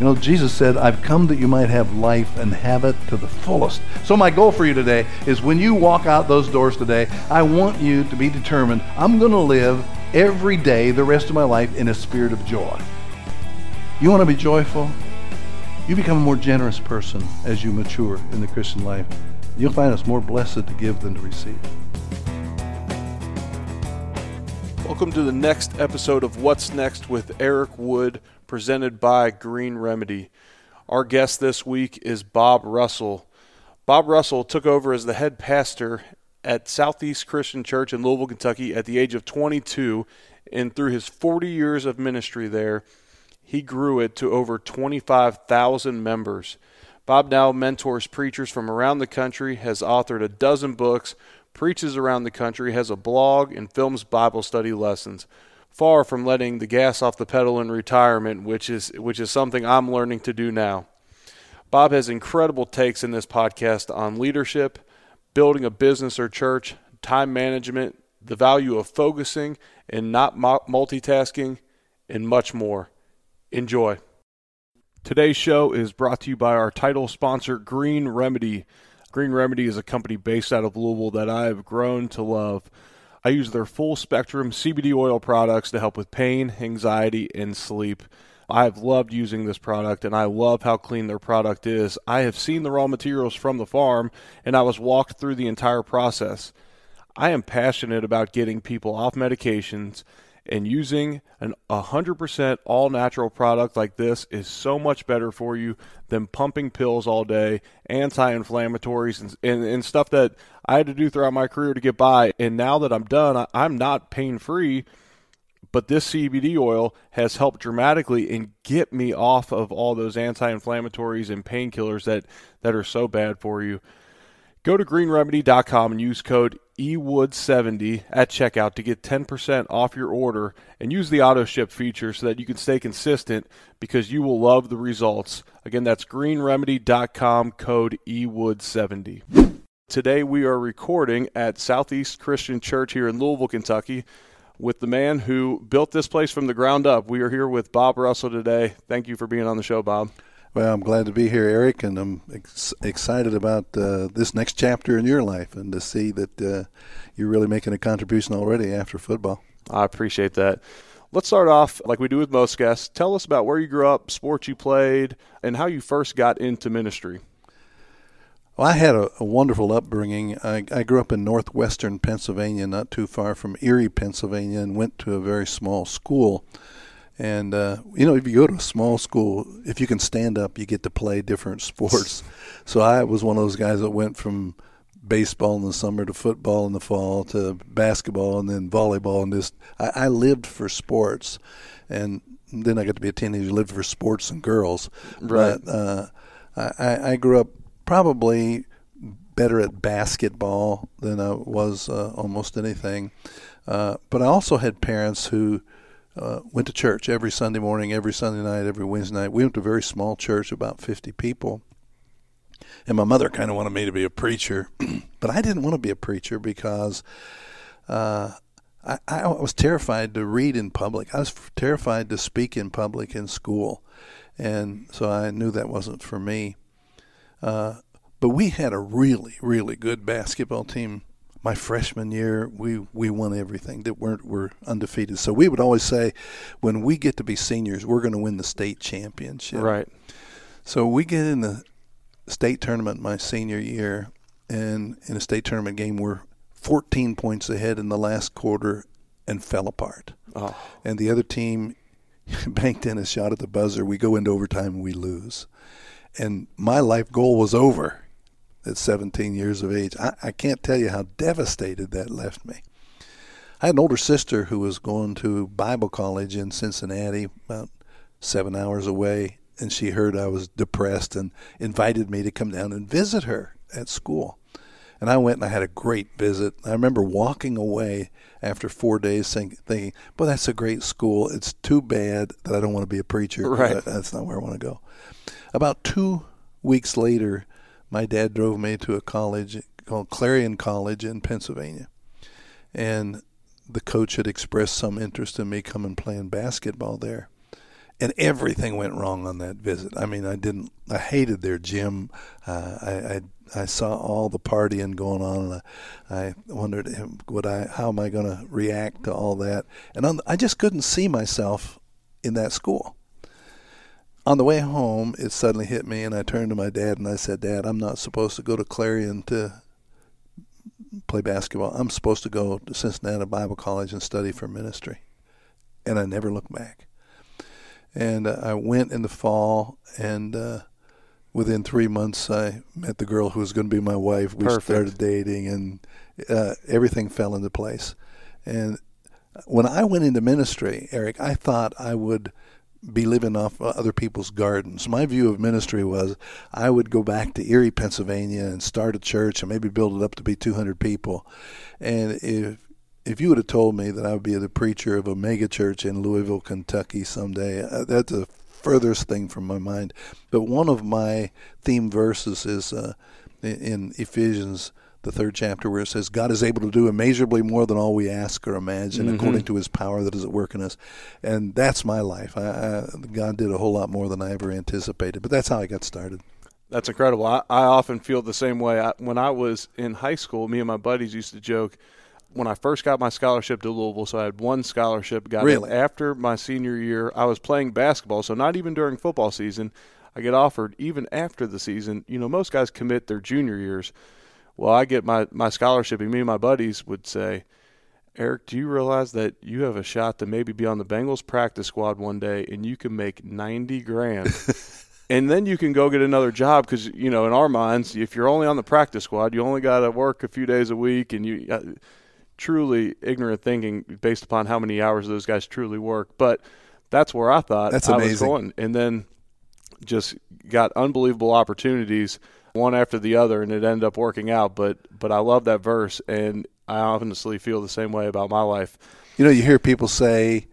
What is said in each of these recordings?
You know, Jesus said, I've come that you might have life and have it to the fullest. So, my goal for you today is when you walk out those doors today, I want you to be determined I'm going to live every day the rest of my life in a spirit of joy. You want to be joyful? You become a more generous person as you mature in the Christian life. You'll find it's more blessed to give than to receive. Welcome to the next episode of What's Next with Eric Wood presented by Green Remedy. Our guest this week is Bob Russell. Bob Russell took over as the head pastor at Southeast Christian Church in Louisville, Kentucky at the age of 22, and through his 40 years of ministry there, he grew it to over 25,000 members. Bob now mentors preachers from around the country, has authored a dozen books, preaches around the country, has a blog, and films Bible study lessons far from letting the gas off the pedal in retirement, which is which is something I'm learning to do now. Bob has incredible takes in this podcast on leadership, building a business or church, time management, the value of focusing and not multitasking, and much more. Enjoy. Today's show is brought to you by our title sponsor, Green Remedy. Green Remedy is a company based out of Louisville that I have grown to love. I use their full spectrum CBD oil products to help with pain, anxiety, and sleep. I have loved using this product and I love how clean their product is. I have seen the raw materials from the farm and I was walked through the entire process. I am passionate about getting people off medications and using an 100% all natural product like this is so much better for you than pumping pills all day, anti inflammatories, and, and, and, stuff that I had to do throughout my career to get by. And now that I'm done, I'm not pain free. But this CBD oil has helped dramatically and get me off of all those anti inflammatories and painkillers that, that are so bad for you. Go to greenremedy.com and use code EWOOD70 at checkout to get 10% off your order and use the auto ship feature so that you can stay consistent because you will love the results. Again, that's greenremedy.com code EWOOD70. Today we are recording at Southeast Christian Church here in Louisville, Kentucky with the man who built this place from the ground up. We are here with Bob Russell today. Thank you for being on the show, Bob. Well, I'm glad to be here, Eric, and I'm ex- excited about uh, this next chapter in your life and to see that uh, you're really making a contribution already after football. I appreciate that. Let's start off like we do with most guests. Tell us about where you grew up, sports you played, and how you first got into ministry. Well, I had a, a wonderful upbringing. I, I, grew up in northwestern Pennsylvania, not too far from Erie, Pennsylvania, and went to a very small school. And uh, you know, if you go to a small school, if you can stand up, you get to play different sports. so I was one of those guys that went from baseball in the summer to football in the fall to basketball and then volleyball and just I, I lived for sports. And then I got to be a teenager, lived for sports and girls. Right. But uh, I, I grew up probably better at basketball than I was uh, almost anything. Uh, but I also had parents who uh, went to church every Sunday morning, every Sunday night, every Wednesday night. We went to a very small church, about 50 people. And my mother kind of wanted me to be a preacher, but I didn't want to be a preacher because uh, I, I was terrified to read in public. I was terrified to speak in public in school. And so I knew that wasn't for me. Uh, but we had a really, really good basketball team my freshman year, we, we won everything. That weren't were undefeated. So we would always say, when we get to be seniors, we're going to win the state championship. Right. So we get in the state tournament my senior year, and in a state tournament game, we're 14 points ahead in the last quarter and fell apart. Oh. And the other team banked in a shot at the buzzer. We go into overtime and we lose. And my life goal was over at 17 years of age. I, I can't tell you how devastated that left me. I had an older sister who was going to Bible college in Cincinnati, about seven hours away, and she heard I was depressed and invited me to come down and visit her at school. And I went and I had a great visit. I remember walking away after four days thinking, thinking well, that's a great school. It's too bad that I don't want to be a preacher. Right. That's not where I want to go. About two weeks later, my dad drove me to a college called Clarion College in Pennsylvania. And the coach had expressed some interest in me coming playing basketball there. and everything went wrong on that visit. I mean, I didn't. I hated their gym. Uh, I, I I saw all the partying going on, and I, I wondered, would I? How am I going to react to all that? And on, I just couldn't see myself in that school. On the way home, it suddenly hit me, and I turned to my dad and I said, "Dad, I'm not supposed to go to Clarion to play basketball. I'm supposed to go to Cincinnati Bible College and study for ministry." And I never looked back. And uh, I went in the fall, and uh, within three months, I met the girl who was going to be my wife. We Perfect. started dating, and uh, everything fell into place. And when I went into ministry, Eric, I thought I would be living off other people's gardens. My view of ministry was I would go back to Erie, Pennsylvania, and start a church and maybe build it up to be 200 people. And if if you would have told me that I would be the preacher of a mega church in Louisville, Kentucky someday, uh, that's the furthest thing from my mind. But one of my theme verses is uh, in Ephesians, the third chapter, where it says, God is able to do immeasurably more than all we ask or imagine, Mhm. according to his power that is at work in us. And that's my life. I, I, God did a whole lot more than I ever anticipated. But that's how I got started. That's incredible. I, I often feel the same way. I, when I was in high school, me and my buddies used to joke. When I first got my scholarship to Louisville, so I had one scholarship. Got Really? it after my senior year. I was playing basketball, so not even during football season. I get offered even after the season. You know, most guys commit their junior years. Well, I get my my scholarship, and me and my buddies would say, Eric, do you realize that you have a shot to maybe be on the Bengals practice squad one day, and you can make ninety grand? and then you can go get another job because you know in our minds if you're only on the practice squad you only got to work a few days a week and you uh, truly ignorant thinking based upon how many hours those guys truly work but that's where i thought That's i was going and then just got unbelievable opportunities one after the other and it ended up working out but but i love that verse and i honestly feel the same way about my life You know, you hear people say,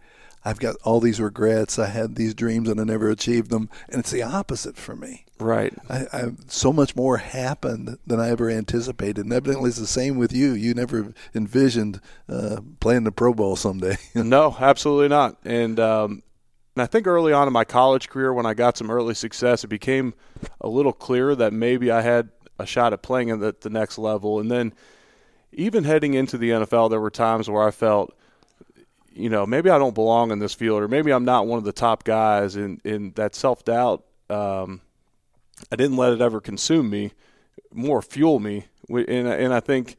I've got all these regrets. I had these dreams and I never achieved them. And it's the opposite for me. right I, I so much more happened than I ever anticipated. And evidently, it's the same with you. You never envisioned uh, playing the Pro Bowl someday. no, absolutely not. And um, and I think early on in my college career, when I got some early success, it became a little clearer that maybe I had a shot at playing at the next level. And then even heading into the NFL, there were times where I felt, you know, maybe I don't belong in this field, or maybe I'm not one of the top guys. And, and that self doubt, um, I didn't let it ever consume me, more fuel me. And, and I think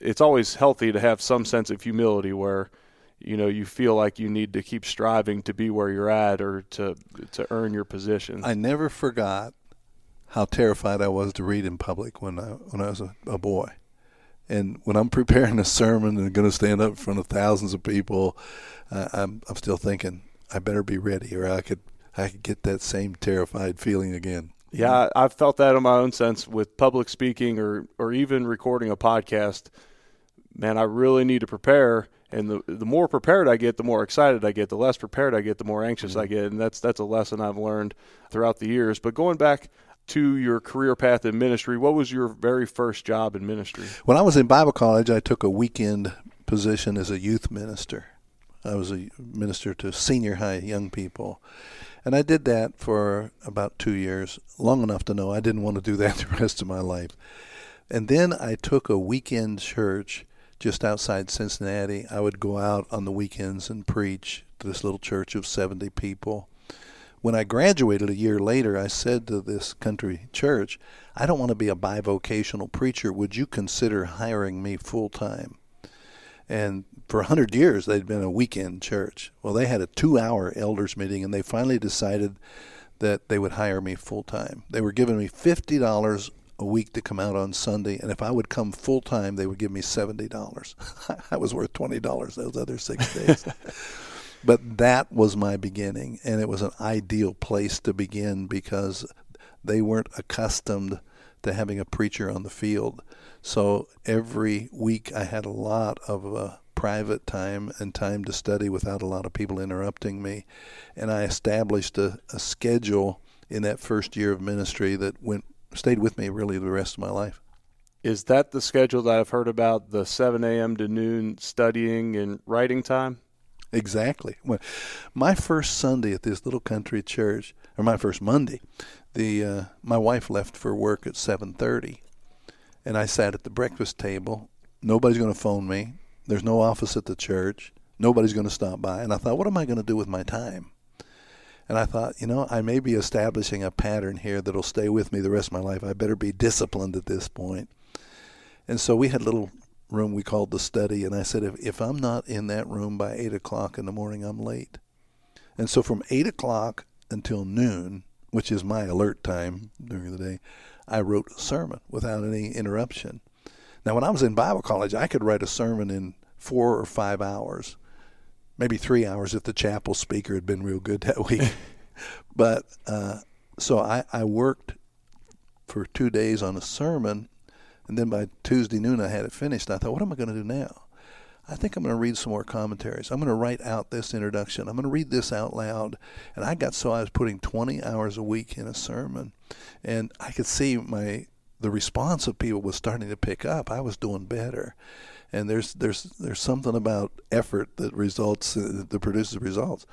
it's always healthy to have some sense of humility where you know you feel like you need to keep striving to be where you're at or to to earn your position. I never forgot how terrified I was to read in public when I when I was a, a boy. And when I'm preparing a sermon and going to stand up in front of thousands of people, uh, I'm I'm still thinking I better be ready, or I could I could get that same terrified feeling again. yeah, I've felt that in my own sense with public speaking or or even recording a podcast. Man, I really need to prepare, and the the more prepared I get, the more excited I get. The less prepared I get, the more anxious I mm-hmm. get, and that's that's a lesson I've learned throughout the years. But going back to your career path in ministry, what was your very first job in ministry? When I was in Bible college, I took a weekend position as a youth minister. I was a minister to senior high young people. And I did that for about two years, long enough to know I didn't want to do that the rest of my life. And then I took a weekend church just outside Cincinnati. I would go out on the weekends and preach to this little church of 70 people. When I graduated a year later, I said to this country church, I don't want to be a bivocational preacher. Would you consider hiring me full time? And for a hundred years, they'd been a weekend church. Well, they had a two-hour elders meeting, and they finally decided that they would hire me full time. They were giving me fifty dollars a week to come out on Sunday, and if I would come full time, they would give me seventy dollars. I was worth twenty dollars those other six days. but that was my beginning, and it was an ideal place to begin because they weren't accustomed to having a preacher on the field. So every week I had a lot of uh, private time and time to study without a lot of people interrupting me. And I established a, a schedule in that first year of ministry that went stayed with me really the rest of my life. Is that the schedule that I've heard about? The 7 a.m. to noon studying and writing time. Exactly. Well, my first Sunday at this little country church, or my first Monday, the uh, my wife left for work at seven thirty, and I sat at the breakfast table. Nobody's going to phone me. There's no office at the church. Nobody's going to stop by. And I thought, what am I going to do with my time? And I thought, you know, I may be establishing a pattern here that'll stay with me the rest of my life. I better be disciplined at this point. And so we had a little room we called the study, and I said, if, if I'm not in that room by 8 o'clock in the morning, I'm late. And so from 8 o'clock until noon, which is my alert time during the day, I wrote a sermon without any interruption. Now, when I was in Bible college, I could write a sermon in four or five hours, maybe three hours if the chapel speaker had been real good that week. but uh, so I, I worked for two days on a sermon, and then by Tuesday noon I had it finished. I thought, what am I going to do now? I think I'm going to read some more commentaries. I'm going to write out this introduction. I'm going to read this out loud. And I got so I was putting 20 hours a week in a sermon, and I could see my the response of people was starting to pick up. I was doing better, and there's there's there's something about effort that results uh, that produces results.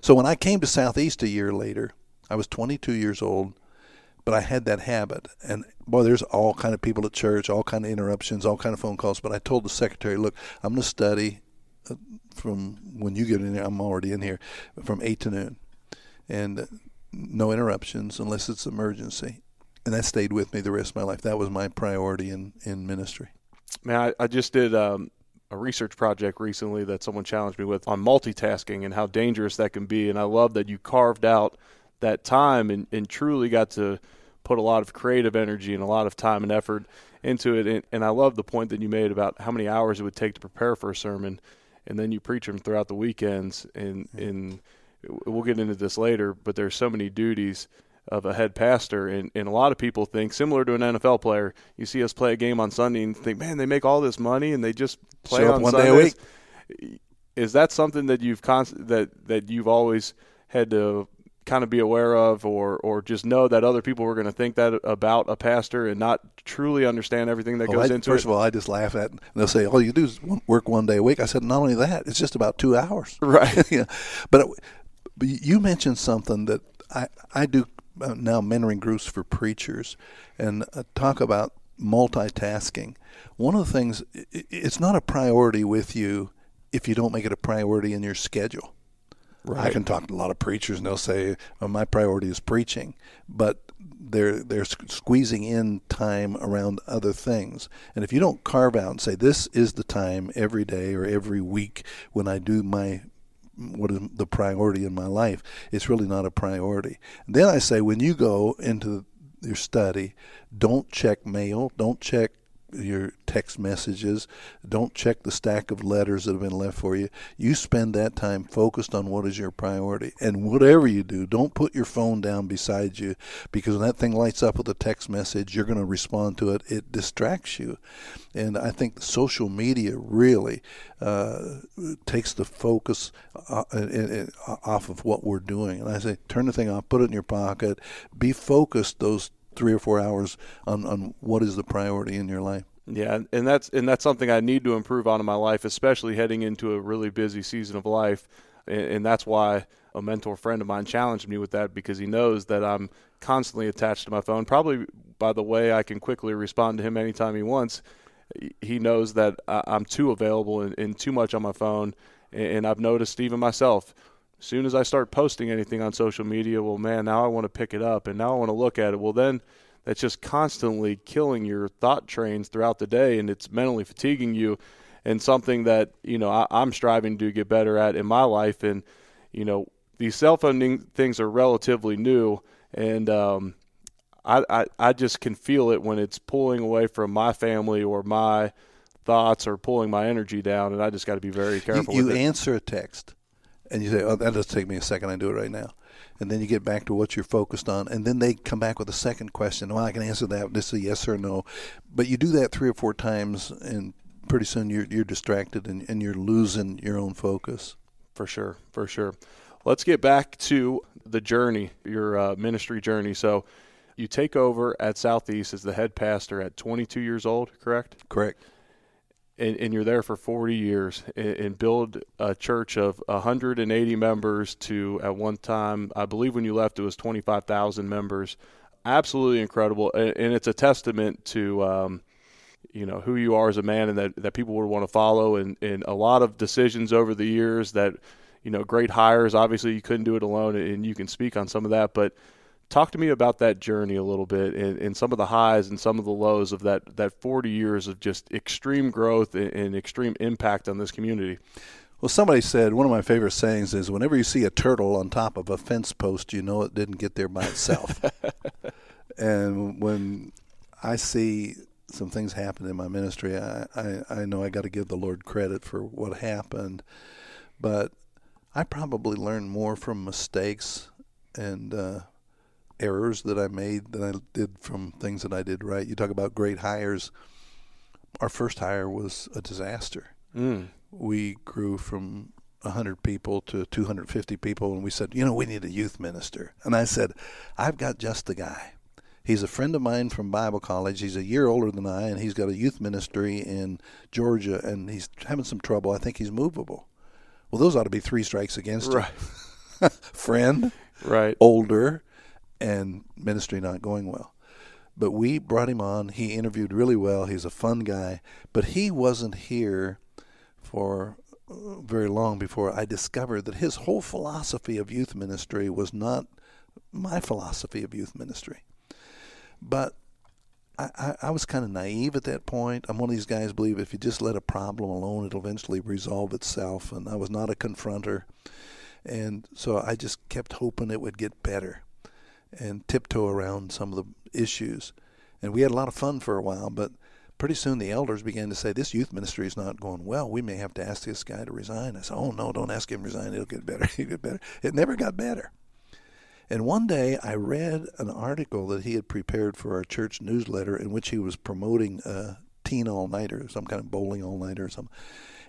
So when I came to Southeast a year later, I was 22 years old, but I had that habit. And boy, there's all kind of people at church, all kind of interruptions, all kind of phone calls. But I told the secretary, look, I'm going to study uh, from when you get in here. I'm already in here from eight to noon, and no interruptions unless it's emergency and that stayed with me the rest of my life. That was my priority in, in ministry. Man, I, I just did um, a research project recently that someone challenged me with on multitasking and how dangerous that can be. And I love that you carved out that time and, and truly got to put a lot of creative energy and a lot of time and effort into it. And, and I love the point that you made about how many hours it would take to prepare for a sermon, and then you preach them throughout the weekends. And, and we'll get into this later, but there's so many duties – of a head pastor. And, and a lot of people think, similar to an NFL player, you see us play a game on Sunday and think, man, they make all this money and they just play Show on one Sundays. day a week. Is that something that you've const- that that you've always had to kind of be aware of, or or just know that other people were going to think that about a pastor and not truly understand everything that oh, goes I, into first it? of all, I just laugh at, and they'll say, "All you do is work one day a week." I said, "Not only that, it's just about two hours." Right. yeah, but, but you mentioned something that I I do uh, now mentoring groups for preachers and uh, talk about multitasking. One of the things, it's not a priority with you if you don't make it a priority in your schedule. Right. I can talk to a lot of preachers and they'll say, well, "My priority is preaching," but they're they're squeezing in time around other things. And if you don't carve out and say, "This is the time every day or every week when I do my what is the priority in my life. It's really not a priority. Then I say, when you go into your study, don't check mail, don't check your text messages. Don't check the stack of letters that have been left for you. You spend that time focused on what is your priority. And whatever you do, don't put your phone down beside you because when that thing lights up with a text message, you're going to respond to it. It distracts you. And I think social media really uh, takes the focus uh, off of what we're doing. And I say, turn the thing off, put it in your pocket, be focused those three or four hours on, on what is the priority in your life. Yeah, and that's and that's something I need to improve on in my life, especially heading into a really busy season of life, and, and that's why a mentor friend of mine challenged me with that because he knows that I'm constantly attached to my phone. Probably by the way I can quickly respond to him anytime he wants. He knows that I'm too available and, and too much on my phone, and I've noticed even myself as soon as I start posting anything on social media, well, man, now I want to pick it up and now I want to look at it. Well, then that's just constantly killing your thought trains throughout the day and it's mentally fatiguing you and something that, you know, I, I'm striving to get better at in my life. And, you know, these cell phone things are relatively new and, um, I, I, I just can feel it when it's pulling away from my family or my thoughts or pulling my energy down, and I just got to be very careful. You, you answer a text and you say, "Oh, that does take me a second. I do it right now," and then you get back to what you're focused on, and then they come back with a second question. Well, I can answer that. This is a yes or no, but you do that three or four times, and pretty soon you're you're distracted and, and you're losing your own focus. For sure, for sure. Let's get back to the journey, your uh, ministry journey. So, you take over at Southeast as the head pastor at 22 years old, correct? Correct. And, and you're there for 40 years and, and, build a church of 180 members to at one time i believe when you left it was 25000 members. Absolutely incredible and, and it's a testament to um, you know who you are as a man and that, that people would want to follow and, and a lot of decisions over the years that you know great hires obviously you couldn't do it alone and you can speak on some of that but talk to me about that journey a little bit and, and, some of the highs and some of the lows of that, that 40 years of just extreme growth and, and, extreme impact on this community. Well, somebody said one of my favorite sayings is whenever you see a turtle on top of a fence post, you know it didn't get there by itself. and when I see some things happen in my ministry, I, I, I know I got to give the Lord credit for what happened. But I probably learned more from mistakes and uh, errors that I made that I did from things that I did right. You talk about great hires. Our first hire was a disaster. Mm. We grew from 100 people to 250 people, and we said, you know, we need a youth minister. And I said, I've got just the guy. He's a friend of mine from Bible college. He's a year older than I, and he's got a youth ministry in Georgia, and he's having some trouble. I think he's movable. Well, those ought to be three strikes against right. him. friend, right? Older, and ministry not going well. But we brought him on. He interviewed really well. He's a fun guy. But he wasn't here for uh, very long before I discovered that his whole philosophy of youth ministry was not my philosophy of youth ministry. But I, I, I was kind of naive at that point. I'm one of these guys believe if you just let a problem alone, it'll eventually resolve itself. And I was not a confronter. And so I just kept hoping it would get better and tiptoe around some of the issues. And we had a lot of fun for a while, but pretty soon the elders began to say, This youth ministry is not going well. We may have to ask this guy to resign. I said, Oh, no, don't ask him to resign. It'll get better. It'll get better. It never got better. And one day I read an article that he had prepared for our church newsletter in which he was promoting a teen all nighter, some kind of bowling all nighter or something.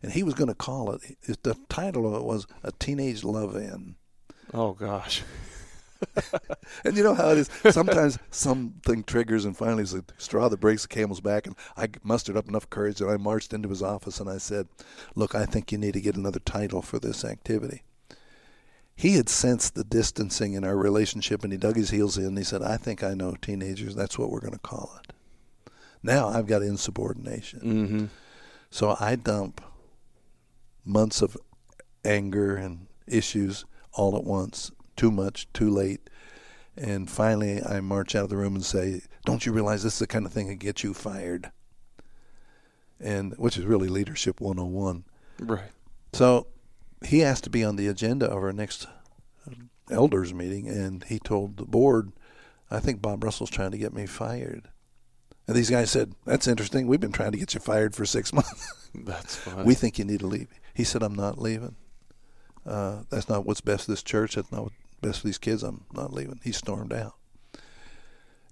And he was going to call it, the title of it was A Teenage Love In. Oh, gosh. and you know how it is. Sometimes something triggers, and finally it's a straw that breaks the camel's back. And I mustered up enough courage, and I marched into his office, and I said, "Look, I think you need to get another title for this activity." He had sensed the distancing in our relationship, and he dug his heels in. And he said, "I think I know teenagers. That's what we're going to call it." Now I've got insubordination, mm-hmm. so I dump months of anger and issues all at once too much, too late. And finally, I march out of the room and say, Don't you realize this is the kind of thing that gets you fired? And which is really leadership 101. Right. So he asked to be on the agenda of our next uh, elders meeting, and he told the board, I think Bob Russell's trying to get me fired. And these guys said, That's interesting. We've been trying to get you fired for six months. That's fine. We think you need to leave. He said, I'm not leaving. Uh, that's not what's best for this church. That's not what best for these kids. I'm not leaving. He stormed out.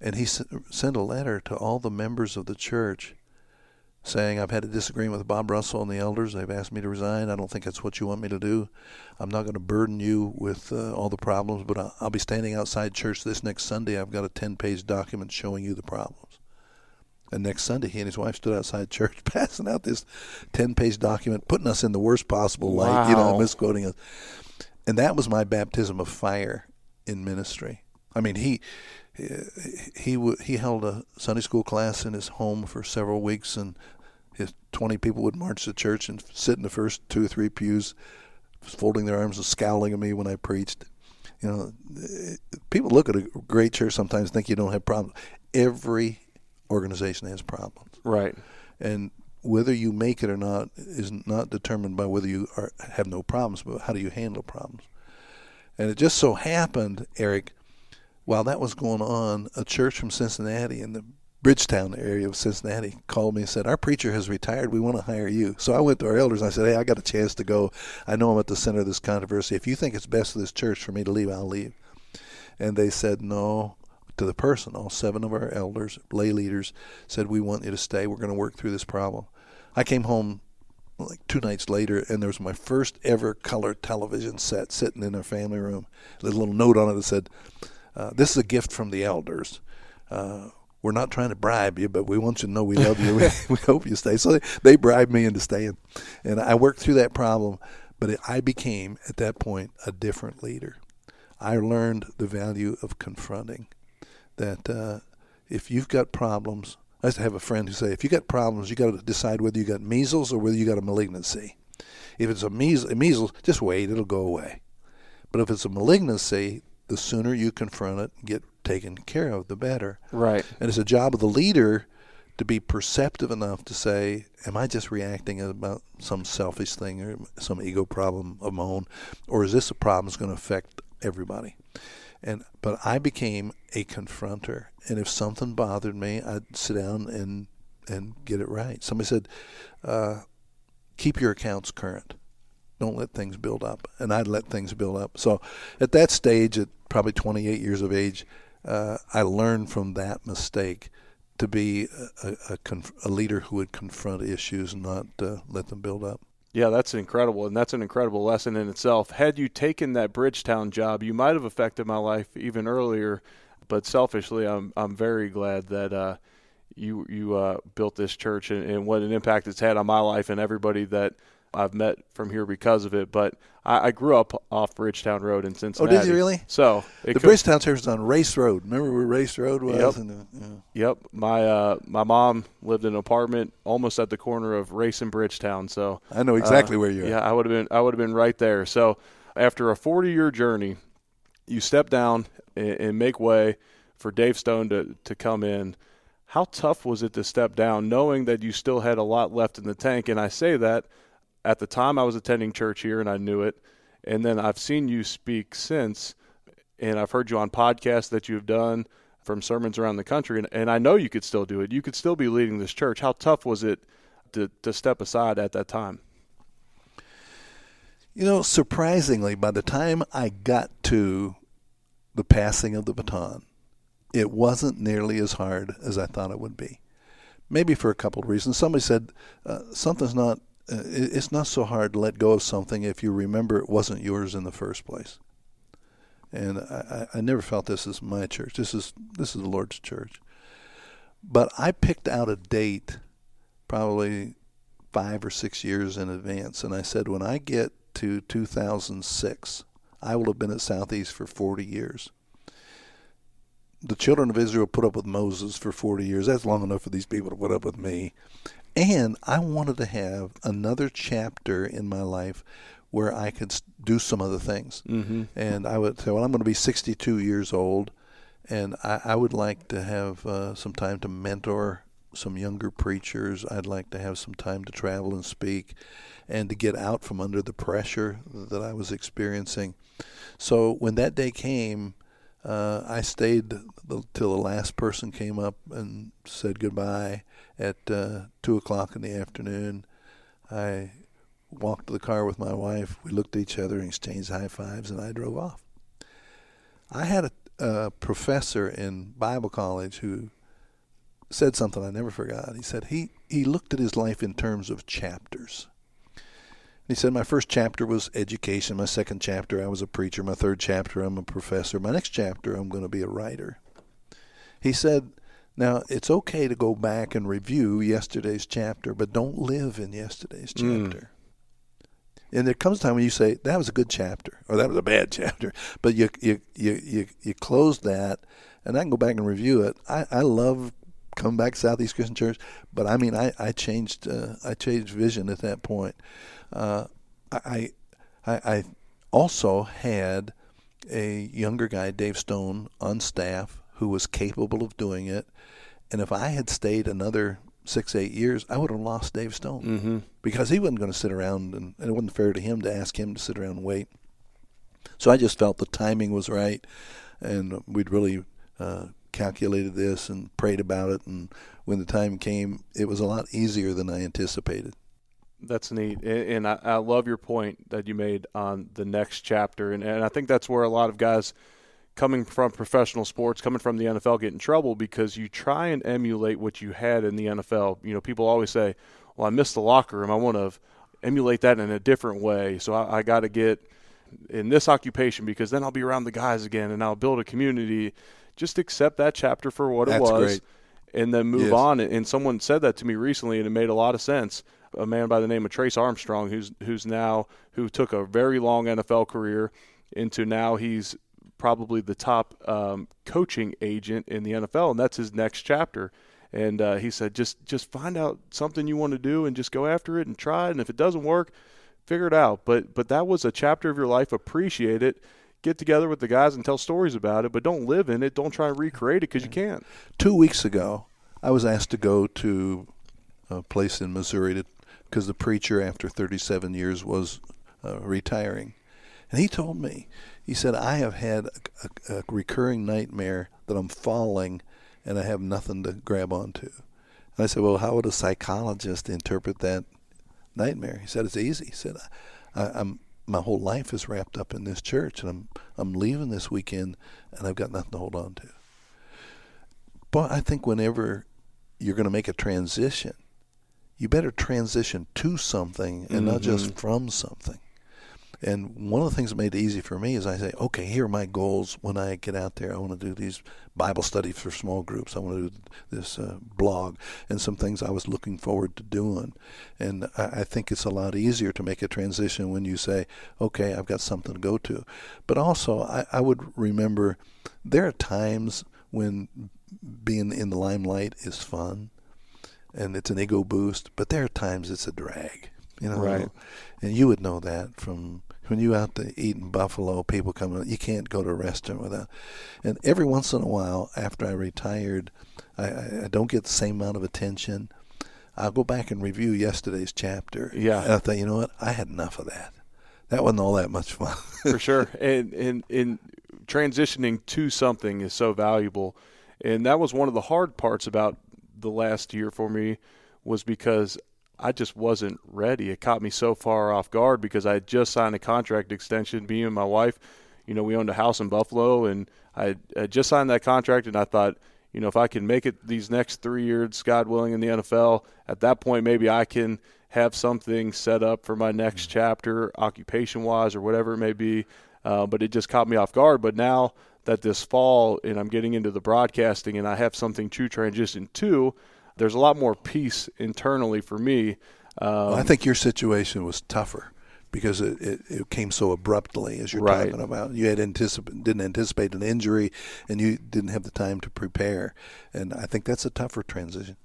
And he sent a letter to all the members of the church saying, I've had a disagreement with Bob Russell and the elders. They've asked me to resign. I don't think that's what you want me to do. I'm not going to burden you with uh, all the problems, but I'll, I'll be standing outside church this next Sunday. I've got a 10 page document showing you the problems. And next Sunday, he and his wife stood outside church passing out this 10 page document, putting us in the worst possible light, wow. you know, misquoting us. And that was my baptism of fire in ministry. I mean, he he he held a Sunday school class in his home for several weeks, and his 20 people would march to church and sit in the first two or three pews, folding their arms and scowling at me when I preached. You know, people look at a great church sometimes think you don't have problems. Every organization has problems. Right. And whether you make it or not is not determined by whether you are, have no problems, but how do you handle problems. And it just so happened, Eric, while that was going on, a church from Cincinnati in the Bridgetown area of Cincinnati called me and said, Our preacher has retired. We want to hire you. So I went to our elders and I said, Hey, I got a chance to go. I know I'm at the center of this controversy. If you think it's best for this church for me to leave, I'll leave. And they said, No, to the person. All seven of our elders, lay leaders, said, We want you to stay. We're going to work through this problem. I came home like two nights later, and there was my first ever color television set sitting in our family room. There's a little note on it that said, uh, This is a gift from the elders. Uh, we're not trying to bribe you, but we want you to know we love you. we, hope you stay. So they, they bribed me into staying, and I worked through that problem. But it, I became at that point a different leader. I learned the value of confronting. That uh, if you've got problems, I used to have a friend who say, if you got problems, you got to decide whether you got measles or whether you got a malignancy. If it's a measles, measles, just wait; it'll go away. But if it's a malignancy, the sooner you confront it, and get taken care of, the better. Right. And it's a job of the leader to be perceptive enough to say, "Am I just reacting about some selfish thing or some ego problem of my own, or is this a problem that's going to affect everybody?" And but I became a confronter, and if something bothered me, I'd sit down and and get it right. Somebody said, uh, "Keep your accounts current." don't let things build up. And I'd let things build up. So at that stage, at probably 28 years of age, uh, I learned from that mistake to be a, a, a, leader who would confront issues and not uh, let them build up. Yeah, that's incredible, and that's an incredible lesson in itself. Had you taken that Bridgetown job, you might have affected my life even earlier. But selfishly, I'm I'm very glad that uh, you you uh, built this church and, and what an impact it's had on my life and everybody that I've met from here because of it. But I, I grew up off Bridgetown Road in Cincinnati. Oh, did you really? So the could, Bridgetown Church was on Race Road. Remember where Race Road was? Yep. The, yeah. Yep. My uh, my mom lived in an apartment almost at the corner of Race and Bridgetown. So I know exactly uh, where you are. Yeah, I would have been I would have been right there. So after a 40 year journey, you step down and, and make way for Dave Stone to to come in. How tough was it to step down, knowing that you still had a lot left in the tank? And I say that at the time I was attending church here and I knew it. And then I've seen you speak since, and I've heard you on podcasts that you've done from sermons around the country, and, and I know you could still do it. You could still be leading this church. How tough was it to, to step aside at that time? You know, surprisingly, by the time I got to the passing of the baton, it wasn't nearly as hard as I thought it would be. Maybe for a couple of reasons. Somebody said uh, something's not uh, it's not so hard to let go of something if you remember it wasn't yours in the first place. And I, I never felt this is my church. This is this is the Lord's church. But I picked out a date, probably five or six years in advance, and I said when I get to 2006, I will have been at Southeast for 40 years. The children of Israel put up with Moses for 40 years. That's long enough for these people to put up with me. And I wanted to have another chapter in my life where I could do some other things. Mm-hmm. And I would say, well, I'm going to be 62 years old, and I, I would like to have uh, some time to mentor some younger preachers. I'd like to have some time to travel and speak and to get out from under the pressure that I was experiencing. So when that day came, uh, I stayed till the last person came up and said goodbye at uh, two o'clock in the afternoon. I walked to the car with my wife. We looked at each other and exchanged high fives, and I drove off. I had a, a professor in Bible college who said something I never forgot. He said he, he looked at his life in terms of chapters. He said, My first chapter was education. My second chapter, I was a preacher. My third chapter, I'm a professor. My next chapter, I'm going to be a writer. He said, Now, it's okay to go back and review yesterday's chapter, but don't live in yesterday's hmm. chapter. Mm. And there comes a time when you say, That was a good chapter, or that was a bad chapter. But you, you, you, you, you close that, and I can go back and review it. I, I love coming back to Southeast Christian Church, but I mean, I, I changed uh, I changed vision at that point. Uh, I, I, I also had a younger guy, Dave Stone, on staff who was capable of doing it. And if I had stayed another six, eight years, I would have lost Dave Stone mm-hmm. because he wasn't going to sit around, and, and, it wasn't fair to him to ask him to sit around and wait. So I just felt the timing was right, and we'd really uh, calculated this and prayed about it. And when the time came, it was a lot easier than I anticipated. That's neat, and I, I, love your point that you made on the next chapter, and, and I think that's where a lot of guys coming from professional sports, coming from the NFL, get in trouble because you try and emulate what you had in the NFL. You know, people always say, "Well, I missed the locker room. I want to emulate that in a different way, so I, I got to get in this occupation because then I'll be around the guys again, and I'll build a community." Just accept that chapter for what that's it was. Great and then move Yes. on. And someone said that to me recently, and it made a lot of sense. A man by the name of Trace Armstrong, who's who's now who took a very long NFL career into now he's probably the top um, coaching agent in the NFL, and that's his next chapter. And uh, he said, just just find out something you want to do and just go after it and try it. And if it doesn't work, figure it out. But but that was a chapter of your life. Appreciate it. Get together with the guys and tell stories about it, but don't live in it. Don't try and recreate it because you can't. Two weeks ago, I was asked to go to a place in Missouri because the preacher, after 37 years, was uh, retiring. And he told me, he said, I have had a, a, a recurring nightmare that I'm falling and I have nothing to grab onto. And I said, Well, how would a psychologist interpret that nightmare? He said, It's easy. He said, I, I'm my whole life is wrapped up in this church, and I'm I'm leaving this weekend, and I've got nothing to hold on to. But I think whenever you're going to make a transition, you better transition to something and not just mm-hmm. from something. And one of the things that made it easy for me is I say, okay, here are my goals when I get out there. I want to do these Bible studies for small groups. I want to do this uh, blog and some things I was looking forward to doing. And I, I think it's a lot easier to make a transition when you say, okay, I've got something to go to. But also, I, I would remember there are times when being in the limelight is fun and it's an ego boost, but there are times it's a drag. You know, Right. and you would know that from when you out to eat in Buffalo, people coming. You can't go to a restaurant without. And every once in a while, after I retired, I, I, I don't get the same amount of attention. I'll go back and review yesterday's chapter. Yeah. and I thought, you know what, I had enough of that. That wasn't all that much fun. for sure. And and and transitioning to something is so valuable, and that was one of the hard parts about the last year for me, was because I just wasn't ready. It caught me so far off guard because I had just signed a contract extension. Me and my wife, you know, we owned a house in Buffalo, and I had just signed that contract, and I thought. You know, if I can make it these next three years, God willing, in the NFL, at that point, maybe I can have something set up for my next chapter, occupation wise or whatever it may be. Uh, but it just caught me off guard. But now that this fall and I'm getting into the broadcasting and I have something to transition to, there's a lot more peace internally for me. Um, I think your situation was tougher because it, it, it came so abruptly, as you're Right. talking about. You had anticip- didn't anticipate an injury, and you didn't have the time to prepare. And I think that's a tougher transition.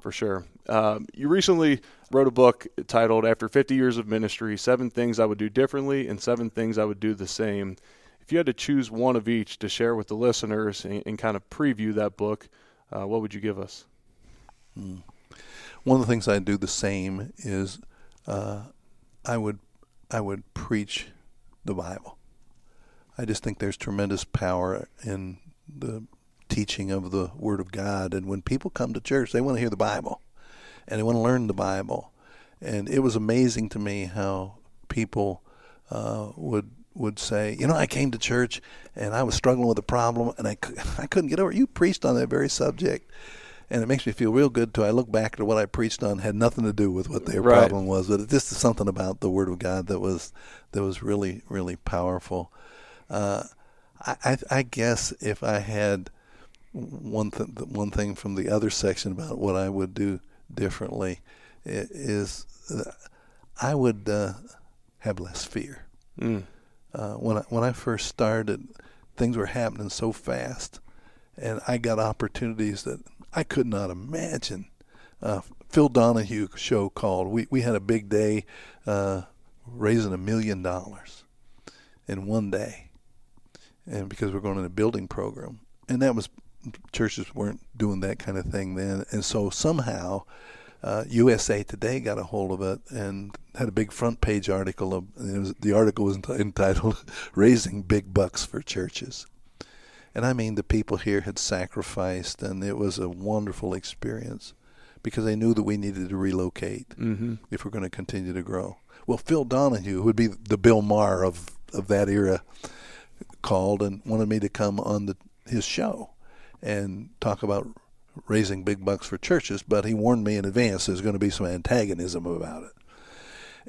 for sure. Um, you recently wrote a book titled "After 50 Years of Ministry: Seven Things I Would Do Differently and Seven Things I Would Do the Same." If you had to choose one of each to share with the listeners and, and kind of preview that book, uh, what would you give us? One of the things I do the same is uh, I would I would preach the Bible. I just think there's tremendous power in the teaching of the Word of God, and when people come to church, they want to hear the Bible, and they want to learn the Bible. And it was amazing to me how people uh, would would say, you know, I came to church and I was struggling with a problem, and I I couldn't get over. it. You preached on that very subject and it makes me feel real good. To I look back at what I preached on had nothing to do with what their Right. problem was, but it just is something about the Word of God that was that was really really powerful. Uh, I, I I guess if I had one th- one thing from the other section about what I would do differently i- is uh, I would uh, have less fear. Mm. Uh, when I, when I first started, things were happening so fast, and I got opportunities that I could not imagine. Uh, Phil Donahue show called. We we had a big day, uh, raising a million dollars in one day, and because we're going in a building program, and that was churches weren't doing that kind of thing then, and so somehow uh, USA Today got a hold of it and had a big front page article of was, the article was entitled "Raising Big Bucks for Churches," and I mean the people here had sacrificed, and it was a wonderful experience because they knew that we needed to relocate Mm-hmm. if we're going to continue to grow. Well, Phil Donahue, who would be the Bill Maher of of that era, called and wanted me to come on the his show and talk about raising big bucks for churches, but he warned me in advance there's going to be some antagonism about it.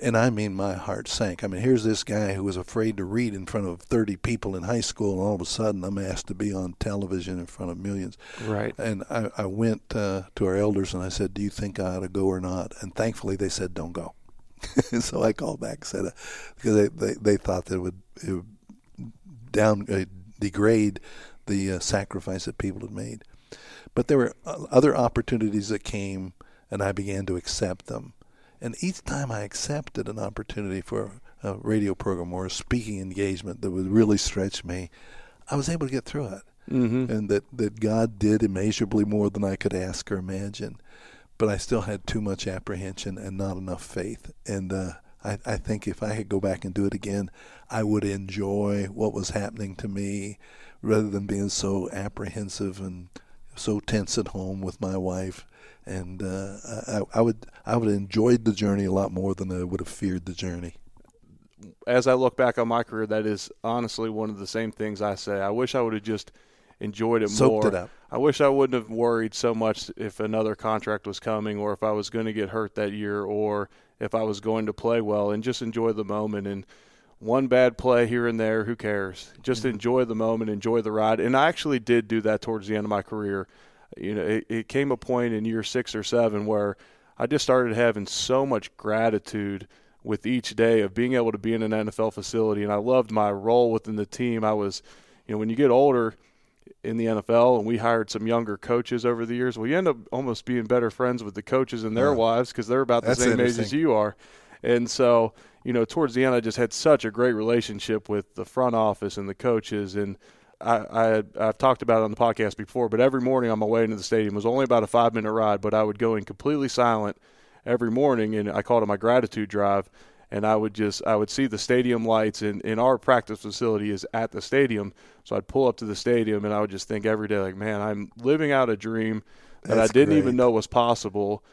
And I mean, my heart sank. I mean, here's this guy who was afraid to read in front of 30 people in high school, and all of a sudden I'm asked to be on television in front of millions. Right. And I, I went uh, to our elders and I said, Do you think I ought to go or not? And thankfully they said, Don't go. so I called back and said, uh, because they, they, they thought that it would, it would down, uh, degrade the uh, sacrifice that people had made. But there were uh, other opportunities that came, and I began to accept them. And each time I accepted an opportunity for a radio program or a speaking engagement that would really stretch me, I was able to get through it. Mm-hmm. And that, that God did immeasurably more than I could ask or imagine. But I still had too much apprehension and not enough faith. And uh, I, I think if I could go back and do it again, I would enjoy what was happening to me rather than being so apprehensive and so tense at home with my wife. And uh, I, I would I would have enjoyed the journey a lot more than I would have feared the journey. As I look back on my career, that is honestly one of the same things I say. I wish I would have just enjoyed it Soaked more. it up. I wish I wouldn't have worried so much if another contract was coming or if I was going to get hurt that year or if I was going to play well and just enjoy the moment and one bad play here and there, who cares? Just Mm-hmm. enjoy the moment, enjoy the ride. And I actually did do that towards the end of my career. You know, it, it came a point in year six or seven where I just started having so much gratitude with each day of being able to be in an NFL facility. And I loved my role within the team. I was, you know, when you get older in the NFL and we hired some younger coaches over the years, well, you end up almost being better friends with the coaches and their Yeah. wives because they're about the That's same age as you are. And so, you know, towards the end, I just had such a great relationship with the front office and the coaches. And I, I had, I've talked about it on the podcast before, but every morning on my way into the stadium it was only about a five minute ride, but I would go in completely silent every morning, and I called it my gratitude drive. And I would just, I would see the stadium lights, and, and our practice facility is at the stadium. So I'd pull up to the stadium, and I would just think every day, like, man, I'm living out a dream that That's I didn't great. even know was possible.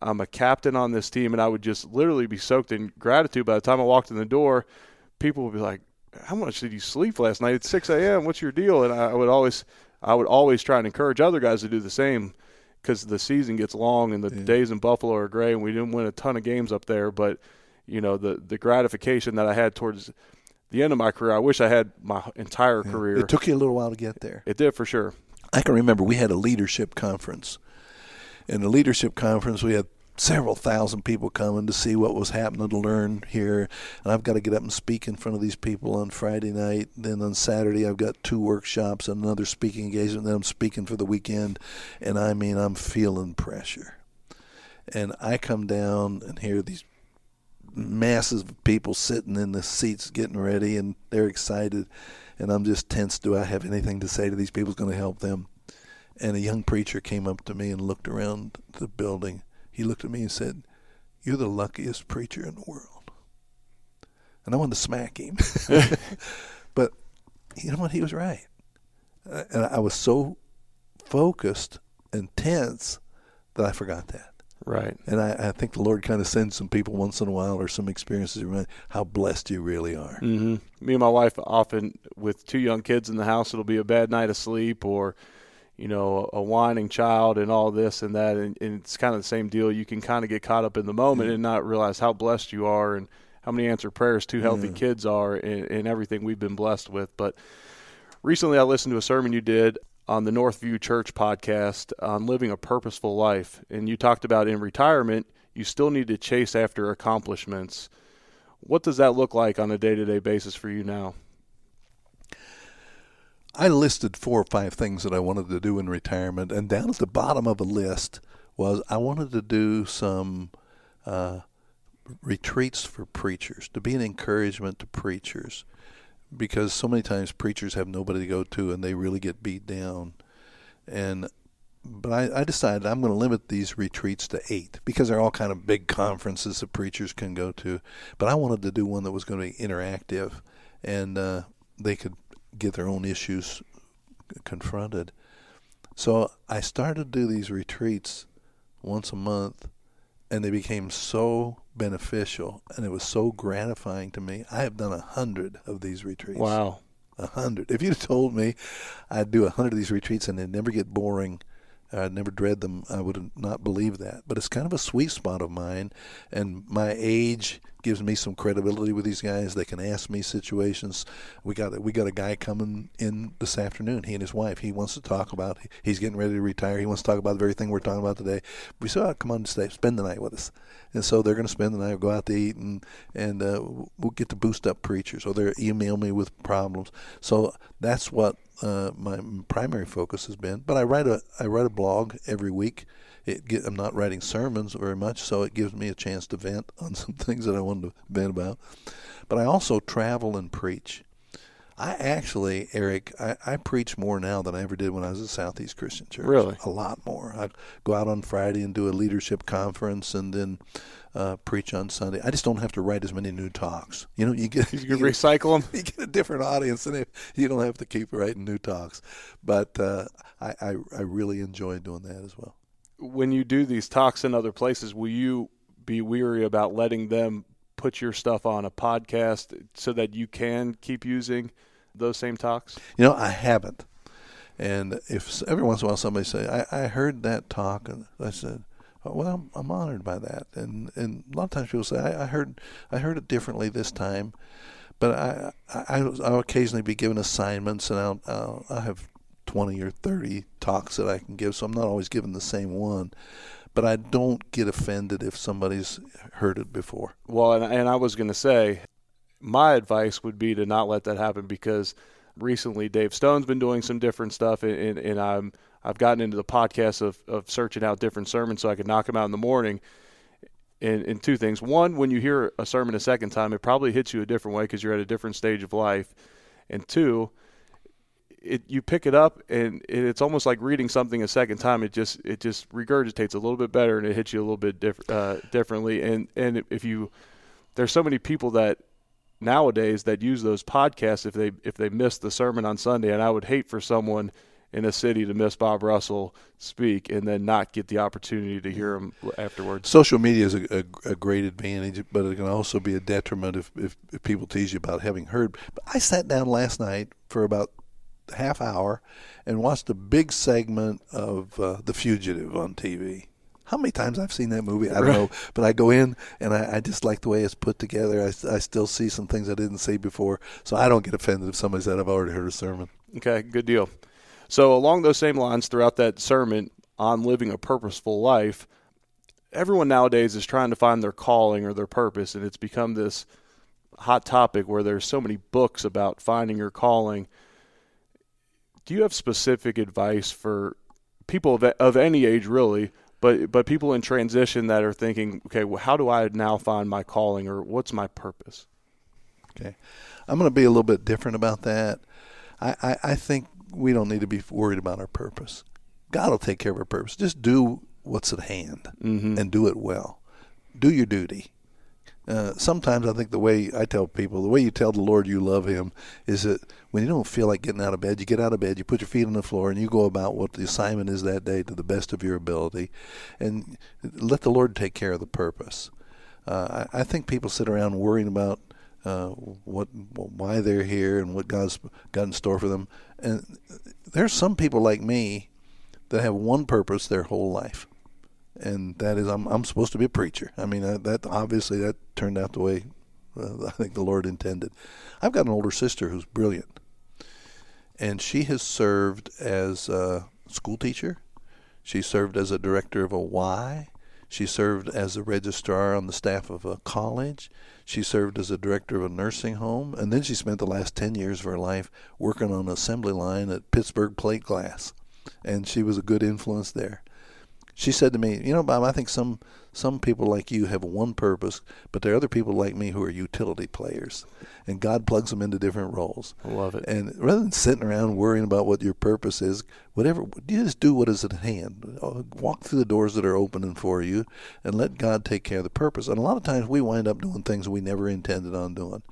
I'm a captain on this team, and I would just literally be soaked in gratitude. By the time I walked in the door, people would be like, "How much did you sleep last night? It's 6 a.m. What's your deal?" And I would always, I would always try and encourage other guys to do the same because the season gets long and the days in Buffalo are gray, and we didn't win a ton of games up there. But you know, the the gratification that I had towards the end of my career, I wish I had my entire career. It took you a little while to get there. it did for sure. I can remember we had a leadership conference. In the leadership conference, we had several thousand people coming to see what was happening to learn here. And I've got to get up and speak in front of these people on Friday night. Then on Saturday, I've got two workshops and another speaking engagement. Then I'm speaking for the weekend. And I mean, I'm feeling pressure. And I come down and hear these masses of people sitting in the seats getting ready and they're excited and I'm just tense. Do I have anything to say to these people that's going to help them? And a young preacher came up to me and looked around the building. He looked at me and said, You're the luckiest preacher in the world. And I wanted to smack him. but you know what? He was right. Uh, And I was so focused and tense that I forgot that. Right. And I, I think the Lord kind of sends some people once in a while or some experiences to remind how blessed you really are. hmm Me and my wife often, with two young kids in the house, it'll be a bad night of sleep or, you know, a whining child and all this and that. And, and it's kind of the same deal. You can kind of get caught up in the moment and not realize how blessed you are and how many answered prayers two healthy kids are and, and everything we've been blessed with. But recently I listened to a sermon you did on the Northview Church podcast on living a purposeful life. And you talked about in retirement, you still need to chase after accomplishments. What does that look like on a day to day basis for you now? I listed four or five things that I wanted to do in retirement, and down at the bottom of the list was I wanted to do some uh, retreats for preachers, to be an encouragement to preachers, because so many times preachers have nobody to go to and they really get beat down. And but I, I decided I'm going to limit these retreats to eight because they're all kind of big conferences that preachers can go to. But I wanted to do one that was going to be interactive, and uh, they could get their own issues confronted. So I started to do these retreats once a month, and they became so beneficial, and it was so gratifying to me. I have done a hundred of these retreats. Wow. A hundred. If you'd told me I'd do a hundred of these retreats and they'd never get boring, I'd never dread them, I would not believed that. But it's kind of a sweet spot of mine, and my age gives me some credibility with these guys. They can ask me situations. We got we got a guy coming in this afternoon. He and his wife. He wants to talk about. He's getting ready to retire. He wants to talk about the very thing we're talking about today. We said, oh, "Come on, stay, spend the night with us." And so they're going to spend the night, go out to eat, and and uh, we'll get to boost up preachers. Or they email me with problems. So that's what uh, my primary focus has been. But I write a I write a blog every week it get, I'm not writing sermons very much, so it gives me a chance to vent on some things that I wanted to vent about. But I also travel and preach. I actually, Eric, I, I preach more now than I ever did when I was at Southeast Christian Church. Really? A lot more. I go out on Friday and do a leadership conference and then uh, preach on Sunday. I just don't have to write as many new talks. You know, you get you, you recycle them. You get a different audience, and you don't have to keep writing new talks. But uh, I, I I really enjoy doing that as well when you do these talks in other places, will you be weary about letting them put your stuff on a podcast so that you can keep using those same talks? You know, I haven't. And if every once in a while somebody say, I, I heard that talk, and I said, Oh, well, I'm, I'm, honored by that. And and a lot of times people say, I, I heard I heard it differently this time, but I I I'll occasionally be given assignments, and I'll, I'll I have 20 or 30 talks that I can give, so I'm not always given the same one. But I don't get offended if somebody's heard it before. Well, and, and I was going to say, my advice would be to not let that happen because recently Dave Stone's been doing some different stuff, and, and I'm I've gotten into the podcast of, of searching out different sermons so I could knock them out in the morning. And, and two things: one, when you hear a sermon a second time, it probably hits you a different way because you're at a different stage of life. And two, it you pick it up and it's almost like reading something a second time. It just it just regurgitates a little bit better and it hits you a little bit diff- uh, differently. And and if you there's so many people that nowadays that use those podcasts if they if they miss the sermon on Sunday, and I would hate for someone in a city to miss Bob Russell speak and then not get the opportunity to hear him afterwards. Social media is a, a, a great advantage, but it can also be a detriment if, if, if people tease you about having heard. But I sat down last night for about half hour and watched a big segment of uh, The Fugitive on TV. How many times I've seen that movie, I don't know. But I go in and I, I, just like the way it's put together. I, I still see some things I didn't see before, so I don't get offended if somebody said I've already heard a sermon. Okay, good deal. So along those same lines, throughout that sermon on living a purposeful life, everyone nowadays is trying to find their calling or their purpose, and it's become this hot topic where there's so many books about finding your calling – do you have specific advice for people of, of any age, really, but but people in transition that are thinking, okay, well, how do I now find my calling, or what's my purpose? Okay, I'm going to be a little bit different about that. I, I, I think we don't need to be worried about our purpose. God will take care of our purpose. Just do what's at hand mm-hmm. and do it well. Do your duty. Uh, sometimes I think the way I tell people, the way you tell the Lord you love Him, is that when you don't feel like getting out of bed, you get out of bed, you put your feet on the floor, and you go about what the assignment is that day to the best of your ability, and let the Lord take care of the purpose. Uh, I, I think people sit around worrying about uh, what, why they're here, and what God's got in store for them. And there's some people like me that have one purpose their whole life and that is I'm I'm supposed to be a preacher. I mean uh, that obviously that turned out the way uh, I think the Lord intended. I've got an older sister who's brilliant, and she has served as a school teacher. She served as a director of a Y. She served as a registrar on the staff of a college. She served as a director of a nursing home, and then she spent the last ten years of her life working on an assembly line at Pittsburgh Plate Glass, and she was a good influence there she said to me, "You know, Bob, I think some some people like you have one purpose, but there are other people like me who are utility players, and God plugs them into different roles. I love it. And rather than sitting around worrying about what your purpose is, whatever you just do what is at hand. Walk through the doors that are opening for you, and let God take care of the purpose. And a lot of times we wind up doing things we never intended on doing,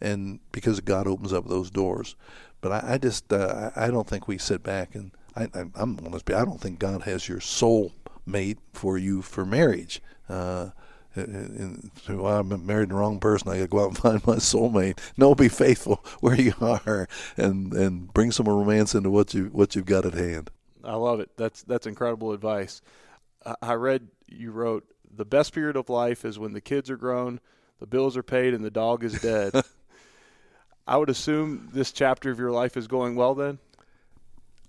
and because God opens up those doors. But I, I just uh, I don't think we sit back and I, I, I'm honest. I don't think God has your soul mate for you for marriage. Uh, and, so well, I'm married the wrong person. I got to go out and find my soulmate. No, be faithful where you are, and and bring some romance into what you what you've got at hand. I love it. That's that's incredible advice. I read you wrote the best period of life is when the kids are grown, the bills are paid, and the dog is dead. I would assume this chapter of your life is going well then?